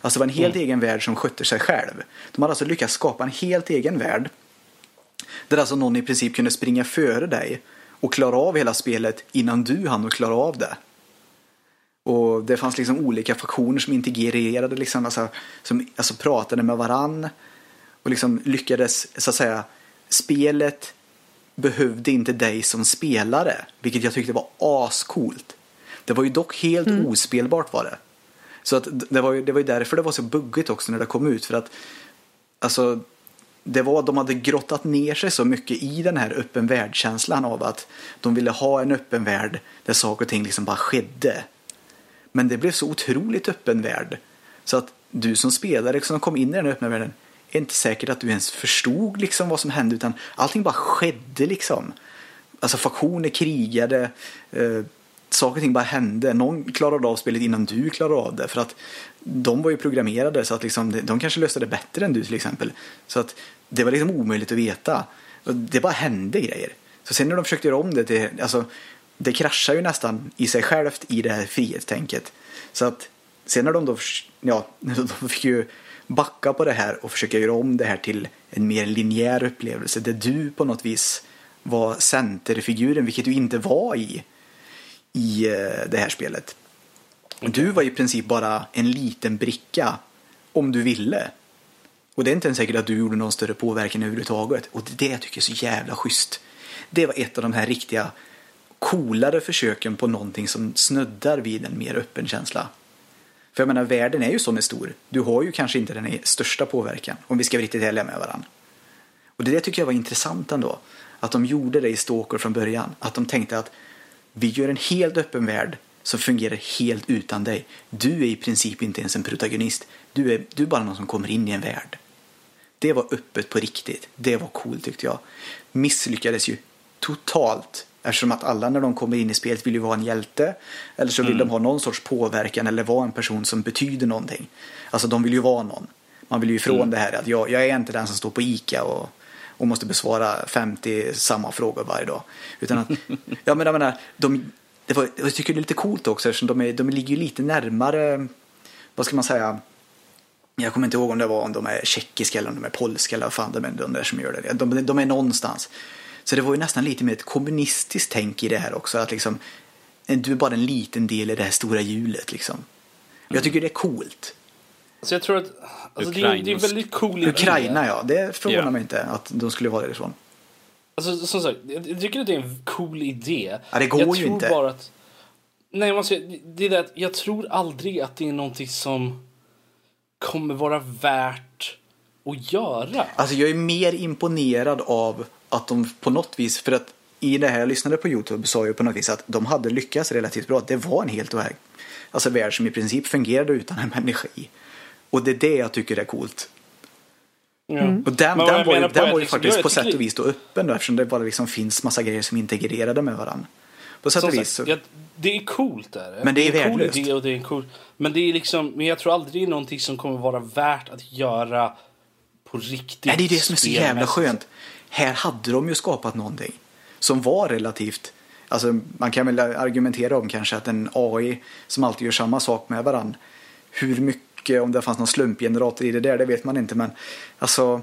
Alltså det var en helt mm. egen värld som skötte sig själv. De hade alltså lyckats skapa en helt egen värld där alltså någon i princip kunde springa före dig och klara av hela spelet innan du hann klara av det. Och det fanns liksom olika faktioner som integrerade, liksom, alltså, som alltså pratade med varann. Och liksom lyckades, så att säga, spelet behövde inte dig som spelare. Vilket jag tyckte var ascoolt. Det var ju dock helt mm. ospelbart var det. Så att det var ju det var ju därför det var så buggigt också när det kom ut. För att alltså det var de hade grottat ner sig så mycket i den här öppen värld-känslan av att de ville ha en öppen värld där saker och ting liksom bara skedde. Men det blev så otroligt öppen värld så att du som spelare som kom in i den öppna världen är inte säkert att du ens förstod liksom vad som hände utan allting bara skedde liksom. Alltså faktioner krigade, eh, saker och ting bara hände. Någon klarade av spelet innan du klarade av det. För att de var ju programmerade så att liksom, de kanske löste det bättre än du till exempel. Så att det var liksom omöjligt att veta. Det bara hände grejer. Så sen när de försökte göra om det till, alltså, det kraschar ju nästan i sig självt i det här frihetstänket. Så att sen när de då, ja, de fick ju backa på det här och försöka göra om det här till en mer linjär upplevelse där du på något vis var centerfiguren, vilket du inte var i, i eh, det här spelet. Du var i princip bara en liten bricka om du ville. Och det är inte ens säkert att du gjorde någon större påverkan överhuvudtaget. Och det tycker jag tycker är så jävla schysst. Det var ett av de här riktiga coolare försöken på någonting som snuddar vid en mer öppen känsla. För jag menar, världen är ju så stor. Du har ju kanske inte den största påverkan, om vi ska vara riktigt ärliga med varandra. Och det, det tycker jag var intressant ändå. Att de gjorde det i Stalker från början. Att de tänkte att vi gör en helt öppen värld som fungerar helt utan dig. Du är i princip inte ens en protagonist. Du är, du är bara någon som kommer in i en värld. Det var öppet på riktigt. Det var coolt tyckte jag. Misslyckades ju totalt. Eftersom att alla när de kommer in i spelet vill ju vara en hjälte. Eller så vill mm. de ha någon sorts påverkan eller vara en person som betyder någonting. Alltså de vill ju vara någon. Man vill ju ifrån mm. det här att jag, jag är inte den som står på ICA och, och måste besvara 50 samma frågor varje dag. Utan att, ja men jag menar, de, det var, jag tycker det är lite coolt också eftersom de, är, de ligger ju lite närmare, vad ska man säga, jag kommer inte ihåg om det var om de är tjeckiska eller om de är polska eller vad fan de är de där som gör det. De, de är någonstans. Så det var ju nästan lite mer ett kommunistiskt tänk i det här också. Att liksom, du är bara en liten del i det här stora hjulet liksom. Jag tycker det är coolt. Så jag tror att alltså, det, är, det är en väldigt cool idé. Ukraina ja, det förvånar yeah. mig inte att de skulle vara därifrån. Alltså som sagt, jag tycker att det är en cool idé. Ja, det går jag ju tror inte. Bara att, nej, man ska, det är det att jag tror aldrig att det är någonting som kommer vara värt att göra. Alltså jag är mer imponerad av att de på något vis, för att i det här jag lyssnade på Youtube sa ju på något vis att de hade lyckats relativt bra. Det var en helt alltså värld som i princip fungerade utan en människa i. Och det är det jag tycker är coolt. Mm. Och den, den var ju, den var ju faktiskt på sätt och vis då öppen då, eftersom det bara liksom finns massa grejer som är integrerade med varandra. På sätt och vis. Så... Ja, det är coolt där. Men det är, det är värdelöst. Cool och det är cool. Men det är liksom, men jag tror aldrig det är någonting som kommer vara värt att göra på riktigt. Nej, det är det som är så jävla skönt. Här hade de ju skapat någonting som var relativt Alltså, man kan väl argumentera om kanske att en AI som alltid gör samma sak med varandra. Hur mycket mycket om det fanns någon slumpgenerator i det där, det vet man inte. Men alltså,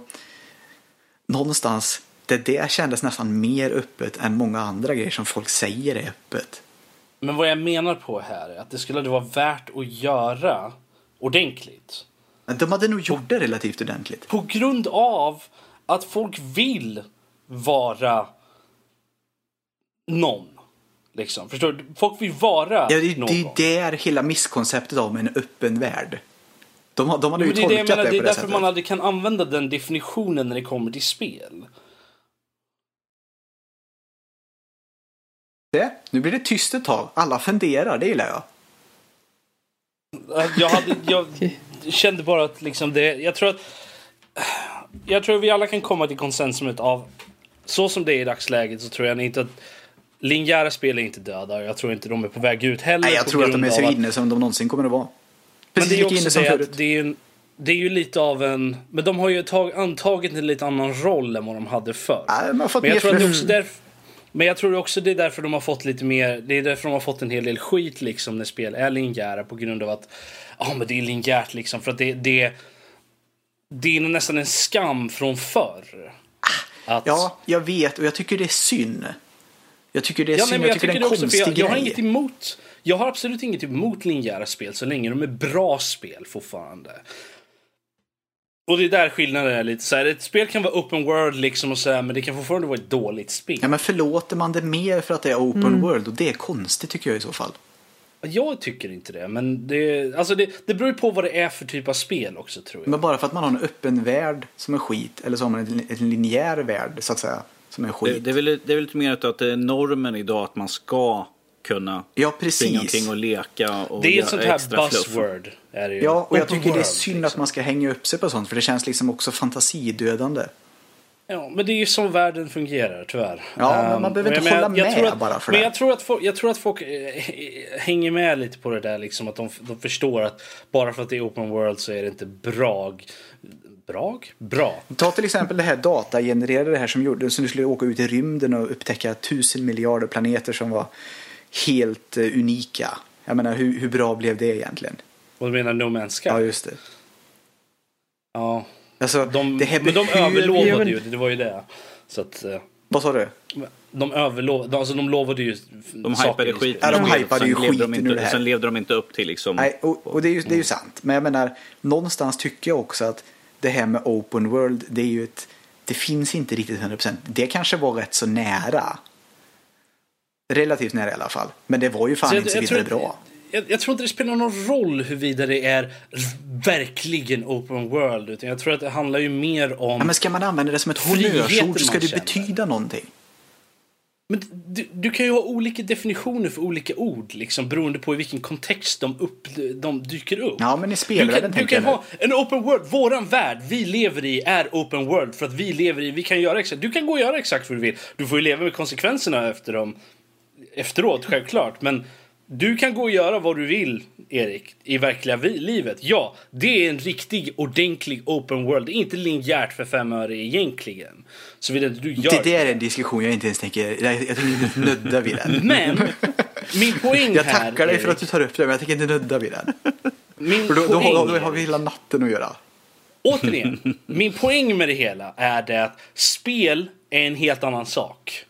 någonstans, det där kändes nästan mer öppet än många andra grejer som folk säger är öppet. Men vad jag menar på här är att det skulle vara värt att göra ordentligt. De hade nog gjort det relativt ordentligt. På grund av att folk vill vara någon Liksom. Förstår du? Folk vill vara ja, det, någon. Det är hela misskonceptet av en öppen värld. De, de hade ju det tolkat det, menar, det, det är på det därför sättet. man aldrig kan använda den definitionen när det kommer till spel. Det, nu blir det tyst ett tag. Alla funderar, det gillar jag. Jag, hade, jag kände bara att liksom det, jag tror att jag tror att vi alla kan komma till konsensumet av så som det är i dagsläget så tror jag inte att linjära spel är inte döda. Jag tror inte de är på väg ut heller. Nej, jag på tror att de är så inne som de någonsin kommer att vara. Men Precis det är också det förut. att det är, det är ju lite av en... Men de har ju tag, antagit en lite annan roll än vad de hade förr. Nej, fått men jag tror att det också därför, Men jag tror också det är därför de har fått lite mer... Det är därför de har fått en hel del skit liksom när spel är linjära på grund av att... Ja, men det är linjärt liksom. För att det, det, det är nästan en skam från förr. Att, Ja, jag vet och jag tycker det är synd. Jag tycker det är Ja, nej, synd. men jag, tycker det är en konstig jag, jag har grej. inget emot Jag har absolut inget emot linjära spel så länge de är bra spel fortfarande. Och det är där skillnaden är lite så här, Ett spel kan vara open world liksom och så här, men det kan fortfarande vara ett dåligt spel. Ja, men förlåter man det mer för att det är open Mm. world? Och det är konstigt tycker jag i så fall. Jag tycker inte det, men det, alltså det, det beror ju på vad det är för typ av spel också tror jag. Men bara för att man har en öppen värld som är skit, eller så har man en, en linjär värld så att säga, som är skit. Det, det, är väl, det är väl lite mer att det är normen idag att man ska kunna Ja, springa precis. omkring och leka och det är ett sånt här buzzword. Är det ju. Ja, och jag tycker det är synd liksom. att man ska hänga upp sig på sånt, för det känns liksom också fantasidödande. Ja, men det är ju som världen fungerar tyvärr. Ja, men Ehm, man behöver inte jag hålla jag tror med att, bara för Men det. jag tror att folk, jag tror att folk eh, hänger med lite på det där. Liksom, att de, de förstår att bara för att det är open world så är det inte bra. Bra? Bra. Ta till exempel det här datagenererade här som gjorde som du skulle åka ut i rymden och upptäcka tusen miljarder planeter som var helt eh, unika. Jag menar, hur, hur bra blev det egentligen? Och du menar No Man's Sky? Ja, just det. Ja. Alltså, De, det här men de överlovade ju, det var ju det. Så att, eh, Vad sa du? de överlovade, alltså de lovade ju De hypade i skit. Ja, de hypade ju levde de skiten inte, ur det här. Sen levde de inte upp till liksom... Nej, och, och det, är ju, det är ju sant. Men jag menar, någonstans tycker jag också att det här med open world, det är ju ett... Det finns inte riktigt 100%. Det kanske var rätt så nära. Relativt nära i alla fall. Men det var ju fan Så inte så vidare bra. Jag, jag tror inte det spelar någon roll huruvida det är verkligen open world. Utan jag tror att det handlar ju mer om... Ja, men ska man använda det som ett honnörsord så ska det betyda någonting. Men du, du kan ju ha olika definitioner för olika ord liksom, beroende på i vilken kontext de, upp, de dyker upp. Ja, men i du spelvärlden kan, du tänker kan ha en open world. Våran värld vi lever i är open world för att vi lever i. Vi kan göra exakt. Du kan gå och göra exakt vad du vill. Du får ju leva med konsekvenserna efter dem efteråt självklart. Men du kan gå och göra vad du vill Erik i verkliga livet. Ja, det är en riktig ordentlig open world. Det är inte linjärt för fem öre egentligen. Såvida inte du gör Det där är en diskussion jag inte ens tänker... Jag, jag tänker inte nudda vid den. Men min poäng Jag här tackar dig för att du tar upp det, men jag tänker inte nudda vid den. Min För då, poäng, då, då har vi hela natten att göra. Återigen, min poäng med det hela är det att spel är en helt annan sak.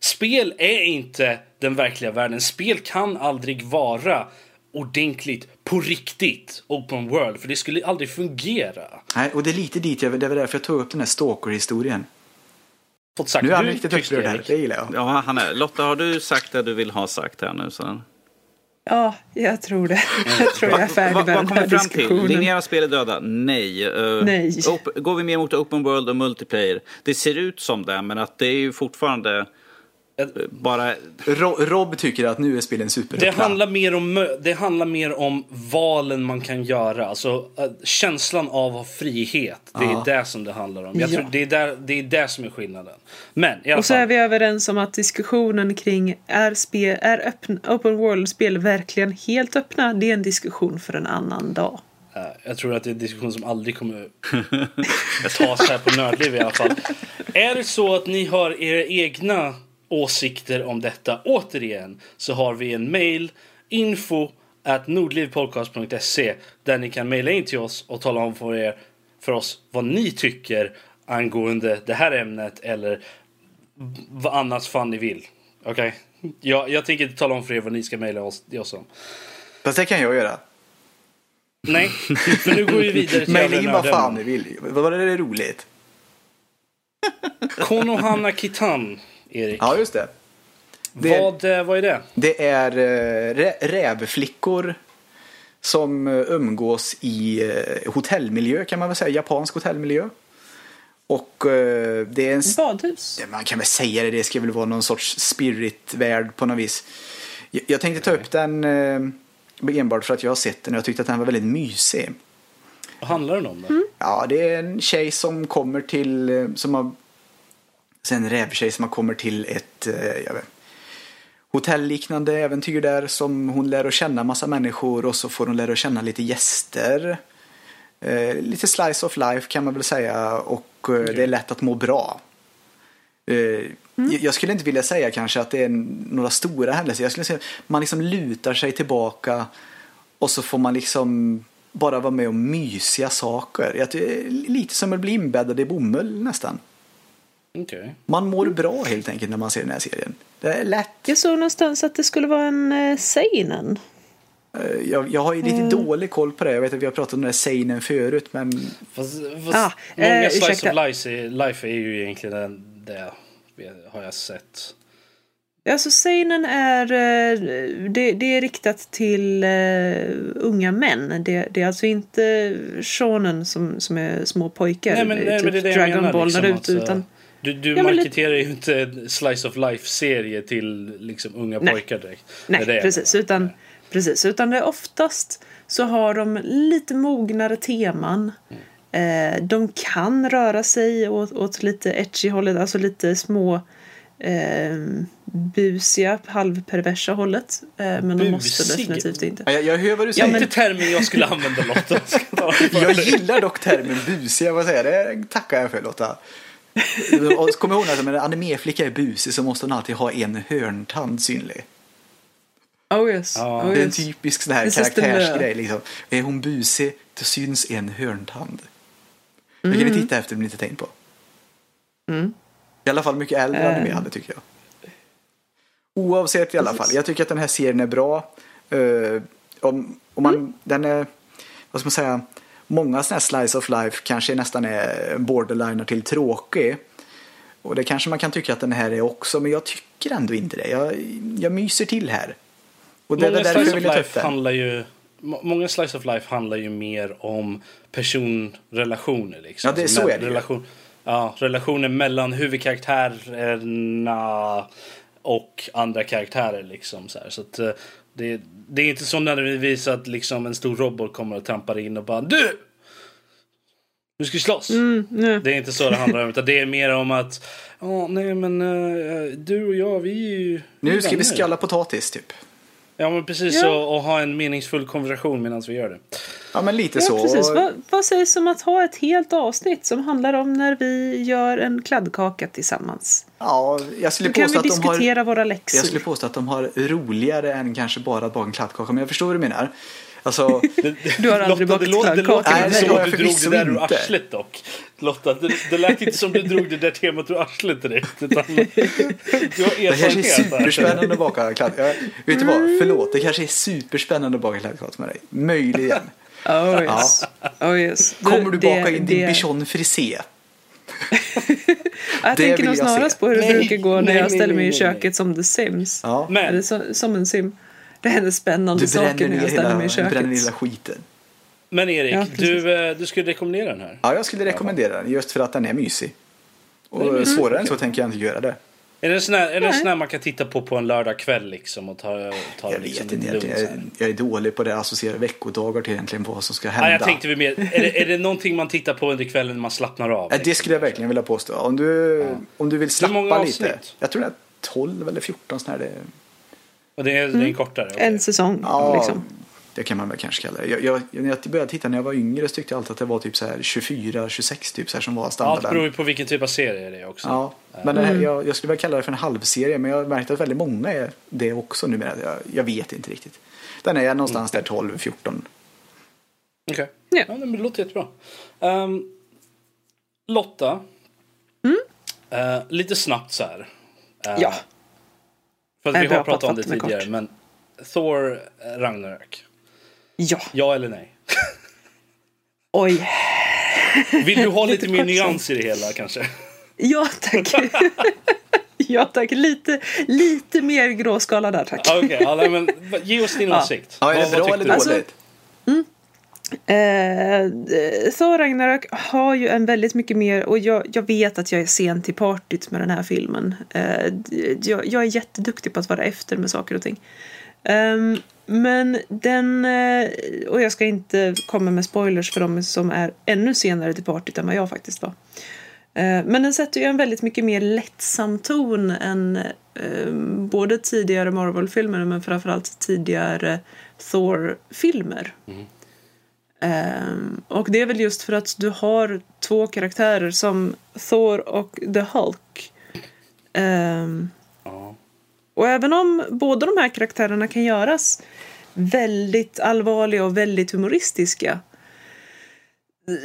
Spel är inte den verkliga världen. Spel kan aldrig vara ordentligt, på riktigt, open world. För det skulle aldrig fungera. Nej, och det är lite dit jag, det var därför jag tog upp den här stalker-historien. Fått sagt Nu är han du riktigt upprörd här, det gillar jag. Ja, han är. Lotta, har du sagt det du vill ha sagt här nu? Så? Ja, jag tror det. Jag tror jag är färdig med vad här vi fram till? Linjära spel är döda? Nej. Eh, Nej. går vi mer mot open world och multiplayer? Det ser ut som det, men att det är ju fortfarande bara... Ro, Rob tycker att nu är spelen Det superöppna. handlar, mer om, det handlar mer om valen man kan göra. Alltså äh, känslan av frihet. Det är Ja. det som det handlar om. Jag Ja. tror det, är där, det är det som är skillnaden. Men i alla Och så fall. är vi överens om att diskussionen kring är, spel, är öppen, open world-spel verkligen helt öppna? Det är en diskussion för en annan dag. Eh, Jag tror att det är en diskussion som aldrig kommer tas här på Nördliv i alla fall. Är det så att ni har era egna åsikter om detta, återigen, så har vi en mail, info at nordlivpodcast.se där ni kan mejla in till oss och tala om för, er, för oss vad ni tycker angående det här ämnet eller vad annat fan ni vill. Okej? Jag, jag tänker inte tala om för er vad ni ska mejla oss, oss om. Fast det kan jag göra. Nej, för nu går vi vidare till Mejla in vad fan ni vill. Vad var det roligt? Konohana Kitan, Erik. Ja, just det. Det, vad, eh, vad är det? Det är rä, rävflickor som umgås i hotellmiljö kan man väl säga, japansk hotellmiljö. Och det är en... Badhus? Man kan väl säga det, det ska väl vara någon sorts spiritvärld på något vis. Jag tänkte ta upp den enbart för att jag har sett den och jag tyckte att den var väldigt mysig. Vad handlar den om då? Mm. Ja, det är en tjej som kommer till, som har, en rävtjej som kommer till ett, jag vet, hotellliknande äventyr där som hon lär att känna massa människor och så får hon lära att känna lite gäster. Eh, lite slice of life kan man väl säga och okay. det är lätt att må bra. Eh, mm. Jag skulle inte vilja säga kanske att det är några stora händelser. Jag skulle säga att man liksom lutar sig tillbaka och så får man liksom bara vara med om mysiga saker. Lite som att bli inbäddad i bomull nästan. Okay. Man mår bra helt enkelt när man ser den här serien. Det är lätt. Jag såg någonstans att det skulle vara en eh, seinen. Eh, jag, jag har ju lite mm. dålig koll på det. Jag vet att vi har pratat om den här seinen förut men... Fast, fast ah, många eh, slice of life är, life är ju egentligen det har jag sett. Alltså seinen är, eh, det, det, är riktat till uh, unga män. Det, det, är alltså inte shonen som, som är små pojkar. Nej, men, nej, typ men det det Dragon jag menar, Ball liksom, ute, alltså, utan, du, du ja, marketerar ju inte en slice of life-serie till liksom unga nej. pojkar direkt. Nej, precis. Utan, precis. Utan det är oftast så har de lite mognare teman. Mm. Eh, de kan röra sig åt, åt lite etchy hållet, alltså lite små eh, busiga, halvperversa hållet. Eh, men Busig. de måste definitivt inte. Ja, jag, jag hör vad du säger. Ja, inte termen jag skulle använda Lotta. jag gillar dock termen busiga, vad säger det tackar jag för Lotta. Kom ihåg att när en animeflicka är busig så måste hon alltid ha en hörntand synlig. Oh yes. Ja. Oh, det är en typisk sån här karaktärsgrej. Liksom. Är hon busig, då syns en hörntand. Det kan ni mm. titta efter om ni inte tänkt på. Mm. I alla fall mycket äldre uh. anime hade tycker jag. Oavsett i alla fall. Jag tycker att den här serien är bra. Uh, om, om man, mm. Den är, vad ska man säga, många sådana här slice of life kanske nästan är borderliner till tråkig. Och det kanske man kan tycka att den här är också, men jag tycker ändå inte det. Jag, jag myser till här. Och det många slice of life handlar ju Många slice of life handlar ju mer om personrelationer. Liksom. Ja, det, så är det relation, ja, relationer mellan huvudkaraktärerna och andra karaktärer. Liksom, så här. så att, eh, det, det, är inte så nödvändigtvis att liksom, en stor robot kommer och trampar in och bara Du! Du ska slåss. Mm, det är inte så det handlar om. Utan det är mer om att oh, nej men uh, du och jag vi är ju Nu ska vi skalla potatis typ. Ja men precis ja. Och, och, ha en meningsfull konversation medan vi gör det. Ja men lite ja, så. Precis. Vad, vad sägs om att ha ett helt avsnitt som handlar om när vi gör en kladdkaka tillsammans? Ja, jag skulle Då påstå kan vi diskutera har, våra läxor. Jag skulle påstå att de har roligare än kanske bara att baka en kladdkaka. Men jag förstår vad du menar. Alltså, du har aldrig bakat kladdkaka? Det låter Nej, inte som att du drog det där ur arslet dock. Lotta, det, det lät inte som du drog det där temat ur arslet direkt. Utan du har det kanske är superspännande att baka kladdkaka. Vet du vad, förlåt. Det kanske är superspännande att baka kladdkaka med dig. Möjligen. Oh yes. Ja. Oh, yes. Kommer du baka in din bichon frisé? jag tänker nog snarast på hur det nej, brukar gå när nej, jag ställer mig i köket som The Sims. Ja. Men. Eller så, som en sim. Det händer spännande du saker när jag ställer mig i köket. Du bränner hela skiten. Men Erik, ja, du, eh, du skulle rekommendera den här? Ja, jag skulle rekommendera den just för att den är mysig. Och är mysig. svårare än så tänker jag inte göra det. Är det sån här, är det sån här man kan titta på på en lördagkväll liksom och ta, ta Jag liksom vet inte, jag, jag, jag, är dålig på det, associera veckodagar till egentligen vad som ska hända. Ja, jag tänkte mer, är det, är det någonting man tittar på under kvällen när man slappnar av? Liksom? Det skulle jag verkligen vilja påstå. Om du, ja. om du vill slappa lite. Jag tror det är 12 eller 14 sådana här. Och det är, mm. det är en mm. kortare? Okay. En säsong ja, liksom. Det kan man väl kanske kalla det. Jag, jag, när jag började titta när jag var yngre så tyckte jag alltid att det var typ 24-26 typ så här som var standarden. Det beror ju på vilken typ av serie det är också. Ja, men mm. här, jag, jag, skulle väl kalla det för en halvserie men jag har märkt att väldigt många är det också numera. Jag, jag vet inte riktigt. Den är någonstans mm. där 12-14. Okej. Okay. Yeah. Ja, det låter jättebra. Um, Lotta. Mm? Uh, lite snabbt så här. Uh, ja. För att vi har pratat om det tidigare. Kort. Men Thor Ragnarök. Ja. Ja eller nej? Oj. Vill du ha lite mer nyans i det hela kanske? Ja tack. ja tack, lite, lite mer gråskala där tack. Okej, okay, ja, men ge oss din åsikt. Ja, är det bra eller dåligt? Alltså, mm, Eh, Thor Ragnarök har ju en väldigt mycket mer, och jag, jag vet att jag är sen till partyt med den här filmen. Eh, jag, jag, är jätteduktig på att vara efter med saker och ting. Um, men den, eh, och jag ska inte komma med spoilers för de som är ännu senare till partyt än vad jag faktiskt var. Uh, men den sätter ju en väldigt mycket mer lättsam ton än uh, både tidigare Marvel-filmer men framförallt tidigare Thor-filmer. Mm. Um, och det är väl just för att du har två karaktärer som Thor och The Hulk. Um. Och även om båda de här karaktärerna kan göras väldigt allvarliga och väldigt humoristiska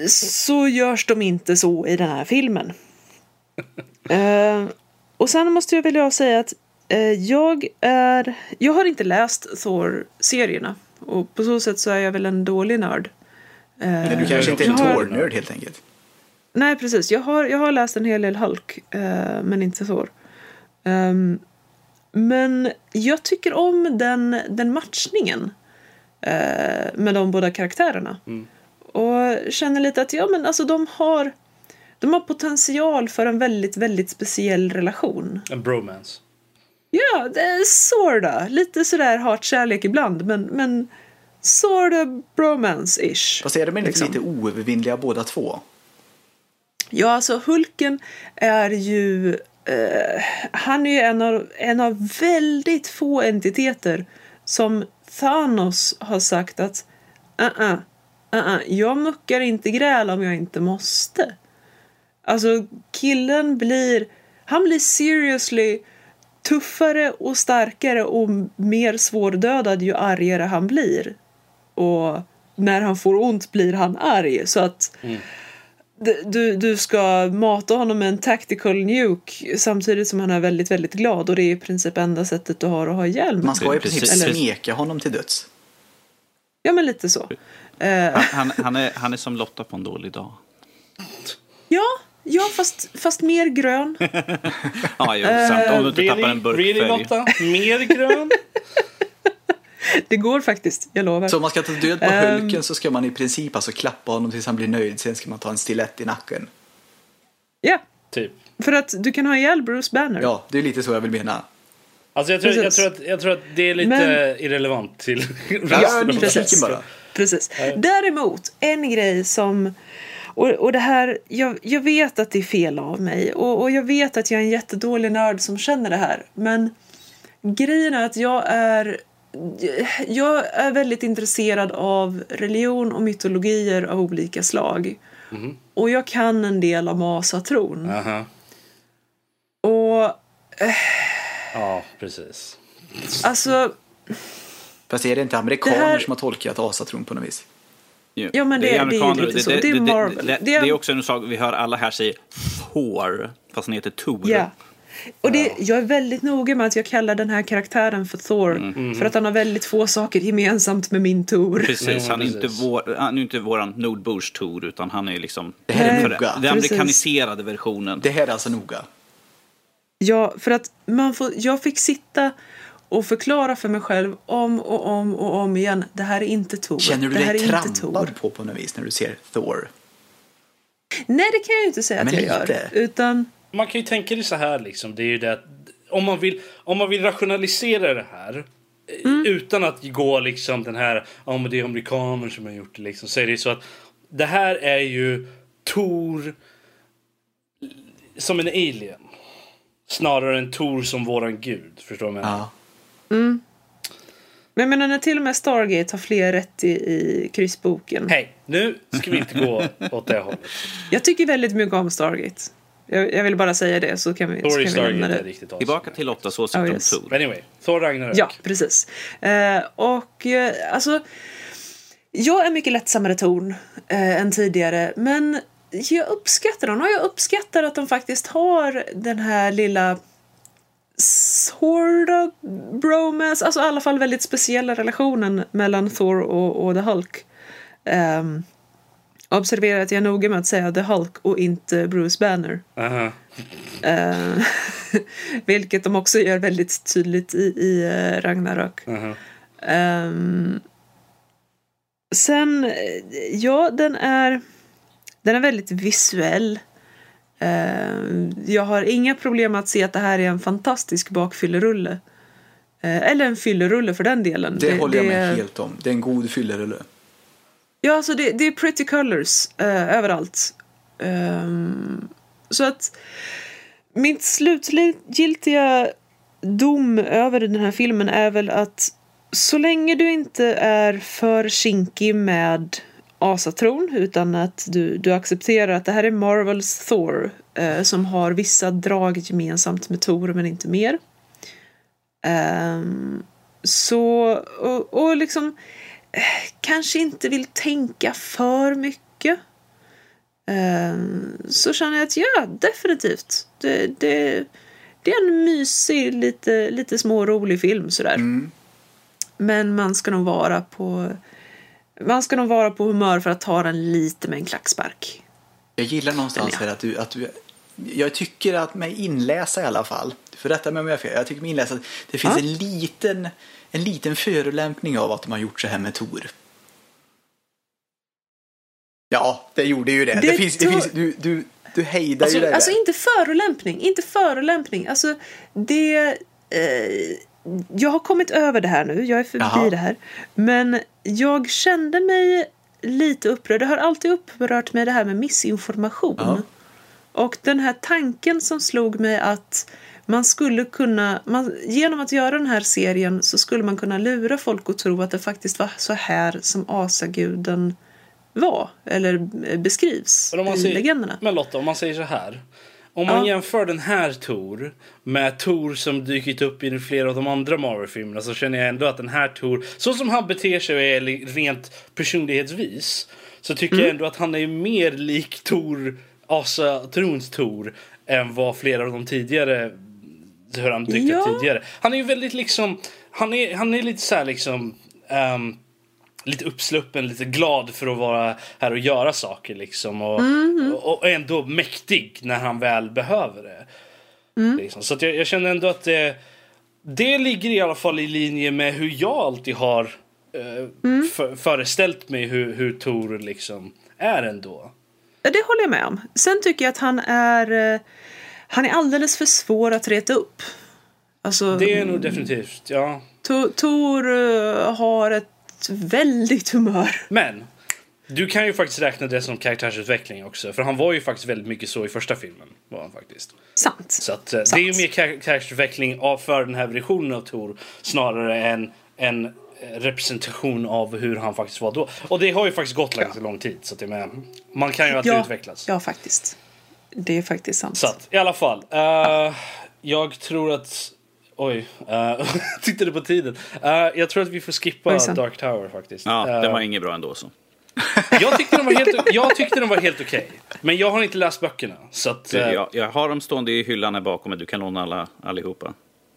så görs de inte så i den här filmen. uh, och sen måste jag väl säga att uh, jag är... Jag har inte läst Thor-serierna och på så sätt så är jag väl en dålig nörd. Men du kanske inte är en Thor-nörd helt enkelt? Nej, precis. Jag har, jag har läst en hel del Hulk, uh, men inte Thor. Um, men jag tycker om den, den matchningen uh, med de båda karaktärerna. Mm. Och känner lite att ja, men alltså, de, har, de har potential för en väldigt, väldigt speciell relation. En bromance. Ja, det är sorta. Lite sådär hatkärlek ibland, men, men sort of bromance-ish. Fast är de inte liksom. lite oövervinnliga båda två? Ja, alltså Hulken är ju... Eh, han är ju en av, en av väldigt få entiteter som Thanos har sagt att uh -uh, uh -uh, jag muckar inte gräl om jag inte måste. Alltså killen blir, han blir seriously tuffare och starkare och mer svårdödad ju argare han blir och när han får ont blir han arg. Så att mm du, du ska mata honom med en tactical nuke samtidigt som han är väldigt, väldigt glad och det är i princip enda sättet du har att ha hjälm. Man ska i princip smeka honom till döds. Ja, men lite så. Han, han, han, är, han är som Lotta på en dålig dag. Ja, ja fast, fast mer grön. ja, jo, sant. Om du inte really, tappar en burk really, Lotta? Mer grön? det går faktiskt, jag lovar. Så om man ska ta död på um, Hulken så ska man i princip alltså klappa honom tills han blir nöjd. Sen ska man ta en stilett i nacken. Ja, typ. För att du kan ha ihjäl Bruce Banner. Ja, det är lite så jag vill mena. Alltså jag tror, jag tror, att, jag tror att det är lite Men, irrelevant till resten ja, precis. bara. Precis. Däremot, en grej som... Och, och det här, jag, jag vet att det är fel av mig och, och jag vet att jag är en jättedålig nörd som känner det här. Men grejen är att jag är jag är väldigt intresserad av religion och mytologier av olika slag. Mm. Och jag kan en del om asatron. Uh -huh. Och... Äh, ja, precis. Alltså... Fast är det inte amerikaner det här... som har tolkat asatron på något vis? Ja, ja men det, det, är, det är lite så. Det, är Marvel. Det, det, är också en sak vi hör alla här säga Thor, fast han heter Tor. Ja. Och det, jag är väldigt noga med att jag kallar den här karaktären för Thor. Mm. Mm. För att han har väldigt få saker gemensamt med min Tor. Precis, han är inte, vår, han är inte våran Nordbors Tor utan han är liksom det här är noga. den amerikaniserade versionen. Det här är alltså noga. Ja, för att man får, jag fick sitta och förklara för mig själv om och om och om igen. Det här är inte Tor. Känner du det dig trampad på på något vis när du ser Thor? Nej, det kan jag ju inte säga Men att jag lite. gör. Utan man kan ju tänka det så här liksom. Det är ju det att om man vill, om man vill rationalisera det här mm. utan att gå liksom den här, ja men det är amerikaner som har gjort det liksom. Så är det så att det här är ju Tor som en alien. Snarare än Tor som våran gud. Förstår du vad jag menar? Ja. Mm. Men jag menar när till och med Stargate har fler rätt i, i kryssboken. Hej, nu ska vi inte gå åt det hållet. Jag tycker väldigt mycket om Stargate. Jag, jag vill bara säga det så kan vi, Thor så kan vi lämna det. Riktigt Tillbaka till Lottas åsikt oh, yes. om Thor. Anyway, Thor Ragnarök. Ja, precis. Eh, och eh, alltså, jag är mycket lättsammare ton eh, än tidigare, men jag uppskattar dem och jag uppskattar att de faktiskt har den här lilla sort of bromance, alltså i alla fall väldigt speciella relationen mellan Thor och, och The Hulk. Um, Observera att jag är noga med att säga The Hulk och inte Bruce Banner. Uh -huh. uh, Vilket de också gör väldigt tydligt i, i uh, Ragnarök. Mhm. Ehm, sen, ja, den är, den är väldigt visuell. Ehm, jag har inga problem att se att det här är en fantastisk bakfyllerulle. Eh, eller en fyllerulle för den delen. Det, håller jag med helt om. Det är en god fyllerulle. Ja, alltså det, det är pretty colors eh, överallt. Um, så att mitt slutgiltiga dom över den här filmen är väl att så länge du inte är för kinkig med asatron utan att du, du accepterar att det här är Marvels Thor eh, som har vissa drag gemensamt med Tor men inte mer. Ehm, så, och, och liksom kanske inte vill tänka för mycket. Ehm, så känner jag att ja, definitivt. Det, det, det är en mysig, lite, lite smårolig film sådär. Mm. Men man ska nog vara på man ska nog vara på humör för att ta den lite med en klackspark. Jag gillar någonstans här att du, att du jag tycker att mig inläsa i alla fall, för rätta mig om jag har fel, jag tycker mig inläsa att det finns Ja. en liten en liten förolämpning av att de har gjort så här med Tor. Ja, det gjorde ju det. Det, Det finns, det finns, du, du, du hejdar Alltså, ju det alltså där. inte förolämpning, inte förolämpning. Alltså det... Eh, jag har kommit över det här nu, jag är förbi Jaha. det här. Men jag kände mig lite upprörd. Det har alltid upprört mig det här med missinformation. Ja. Och den här tanken som slog mig att man skulle kunna, man, genom att göra den här serien så skulle man kunna lura folk att tro att det faktiskt var så här som asaguden var, eller eh, beskrivs i säger- legenderna. Men Lotta, om man säger så här. Om man Ja. jämför den här Tor med Tor som dykt upp i flera av de andra Marvel-filmerna så känner jag ändå att den här Tor, så som han beter sig rent personlighetsvis, så tycker Mm. jag ändå att han är mer lik Tor, Asa Trons Tor, än vad flera av de tidigare hur han dykt upp Ja. tidigare. Han är ju väldigt liksom, han är, han är lite så här liksom ehm, lite uppsluppen, lite glad för att vara här och göra saker liksom. Och, och, och ändå mäktig när han väl behöver det. Liksom. Så jag, jag känner ändå att det, det ligger i alla fall i linje med hur jag alltid har eh, för, föreställt mig hur, hur Tor liksom är ändå. Det håller jag med om. Sen tycker jag att han är, eh, han är alldeles för svår att reta upp. Alltså, Det är nog definitivt, ja. To- Tor eh, har ett väldigt humör. Men du kan ju faktiskt räkna det som karaktärsutveckling också. För han var ju faktiskt väldigt mycket så i första filmen. Var han faktiskt. Sant. Så att, eh, det Sant. är ju mer kar- karaktärsutveckling av för den här versionen av Tor snarare än en eh, representation av hur han faktiskt var då. Och det har ju faktiskt gått ganska lång tid. Så att menar, man kan ju alltid Ja, utvecklas. ja, faktiskt. Det är faktiskt sant. Så att, i alla fall. eh, jag tror att... Oj, uh, tittade på tiden. Eh, jag tror att vi får skippa Ojsan. Dark Tower faktiskt. Ja, Eh, den var inget bra ändå så. jag, tyckte den var helt, jag tyckte den var helt okej. Men jag har inte läst böckerna. Så att, Du, jag, jag har dem stående i hyllan här bakom mig. Du kan låna alla, allihopa.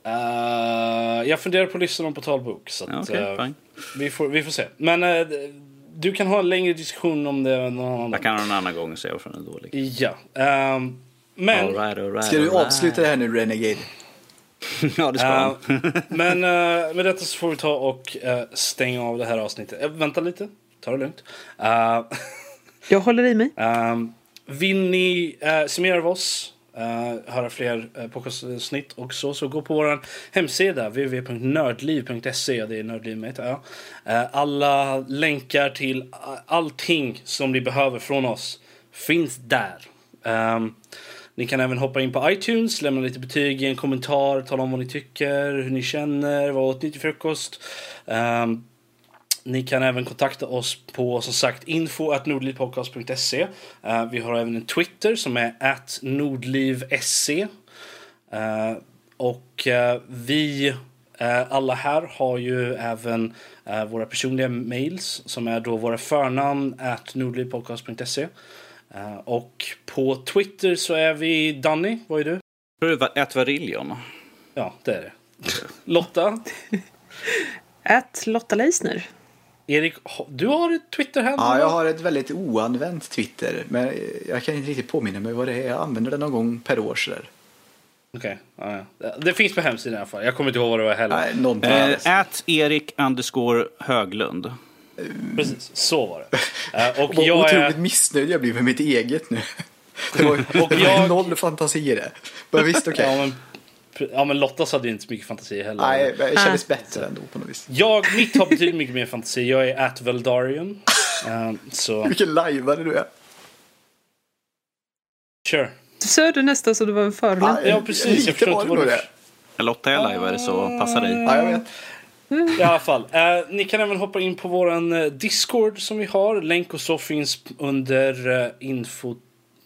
eh, jag funderar på att lyssna dem på talbok. Så att, Ja, eh, fine. vi, får, vi får se. Men eh, du kan ha en längre diskussion om det någon annan Jag kan en annan gång säga varför den är dålig. Ja. ehm, men... All right, all right, Ska du avsluta det här nu, Renegade? ja, det ska han. men eh, med detta så får vi ta och eh, stänga av det här avsnittet. Eh, vänta lite. Ta det lugnt. Eh, Jag håller i mig. Um, vill ni uh, se mer av oss, uh, höra fler uh, podcastsnitt och så, så gå på vår hemsida www.nördliv.se. Det är nördliv med ett. Uh, alla länkar till allting som ni behöver från oss finns där. Um, ni kan även hoppa in på iTunes, lämna lite betyg, i en kommentar, tala om vad ni tycker, hur ni känner, vad åt ni till frukost. Um, ni kan även kontakta oss på som sagt info.nordlivpodcast.se. Eh, vi har även en Twitter som är at nordlivsc. Eh, och eh, vi alla här har ju även våra personliga mails som är då våra förnamn at nordlivpodcast.se. Och på Twitter så är vi Danny, vad är du? Pröva ett variljon. Ja, det är det. Lotta, Ät Lotta Leisner. Erik, du har ett Twitter-handle? Ja, jag har ett väldigt oanvänt Twitter. Men jag kan inte riktigt påminna mig vad det är. Jag använder det någon gång per år sådär. Okej, okay. ja, Det finns på hemsidan i alla fall. Jag kommer inte ihåg vad det var heller. äh, at Erik underscore Höglund. Precis, så var det. Uh, och Vad jag otroligt är... missnöjd jag blir med mitt eget nu. Det var, och det jag... noll fantasi i det. Men visst, okej. Okay. Ja, men, ja, men Lottas hade inte så mycket fantasi heller. Nej, det kändes bättre ändå på något vis. Jag, mitt har betydligt mycket mer fantasi. Jag är at Veldarian. Uh, så... Vilken lajvare du är. Sure. Du sa det nästan så det var en förolämpning. Ja, precis. Jag förstår inte vad det Lotta är lajvare så passa dig. Ja, jag vet. I alla fall. Eh, ni kan även hoppa in på våran eh, Discord som vi har. Länk och så finns under eh, info,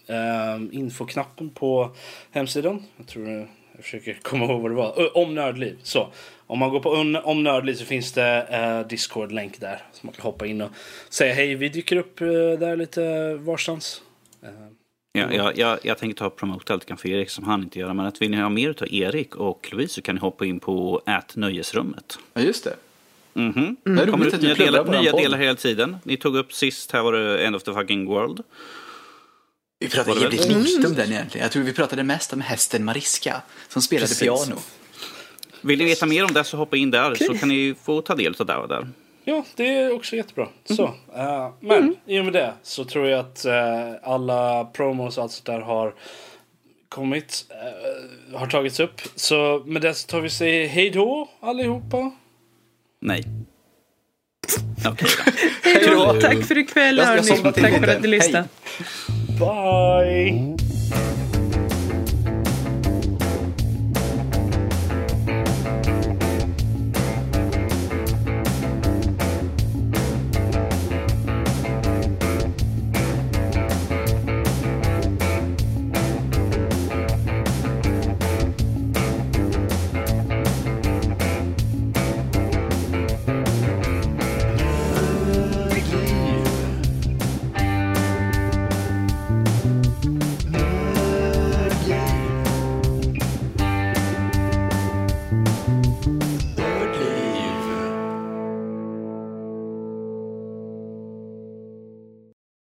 eh, infoknappen på hemsidan. Jag tror jag försöker komma ihåg vad det var. Om Nördliv. Så. Om man går på Om Nördliv så finns det eh, Discord-länk där. Så man kan hoppa in och säga hej. Vi dyker upp eh, där lite varstans. Eh, Ja, jag, jag, jag tänker ta och promota lite för Erik som han inte gör. Men att vill ni ha mer av Erik och Louise så kan ni hoppa in på Ät Nöjesrummet. Ja, just det. Mm -hmm. mm. Det kommer ut nya, delar, nya delar hela tiden. Ni tog upp sist, här var det End of the fucking world. Vi pratade jävligt lite om den egentligen. Jag tror vi pratade mest om hästen Mariska som spelade Precis. piano. Vill ni veta mer om det så hoppa in där okay. så kan ni få ta del av det där. Ja, det är också jättebra. Mm. Så, uh, men mm. i och med det så tror jag att uh, alla promos och allt sånt där har kommit, uh, har tagits upp. Så med det så tar vi säga hej då allihopa. Nej. Okay. hej då. Tack för ikväll hörni. Tack för att du lyssnade. Bye.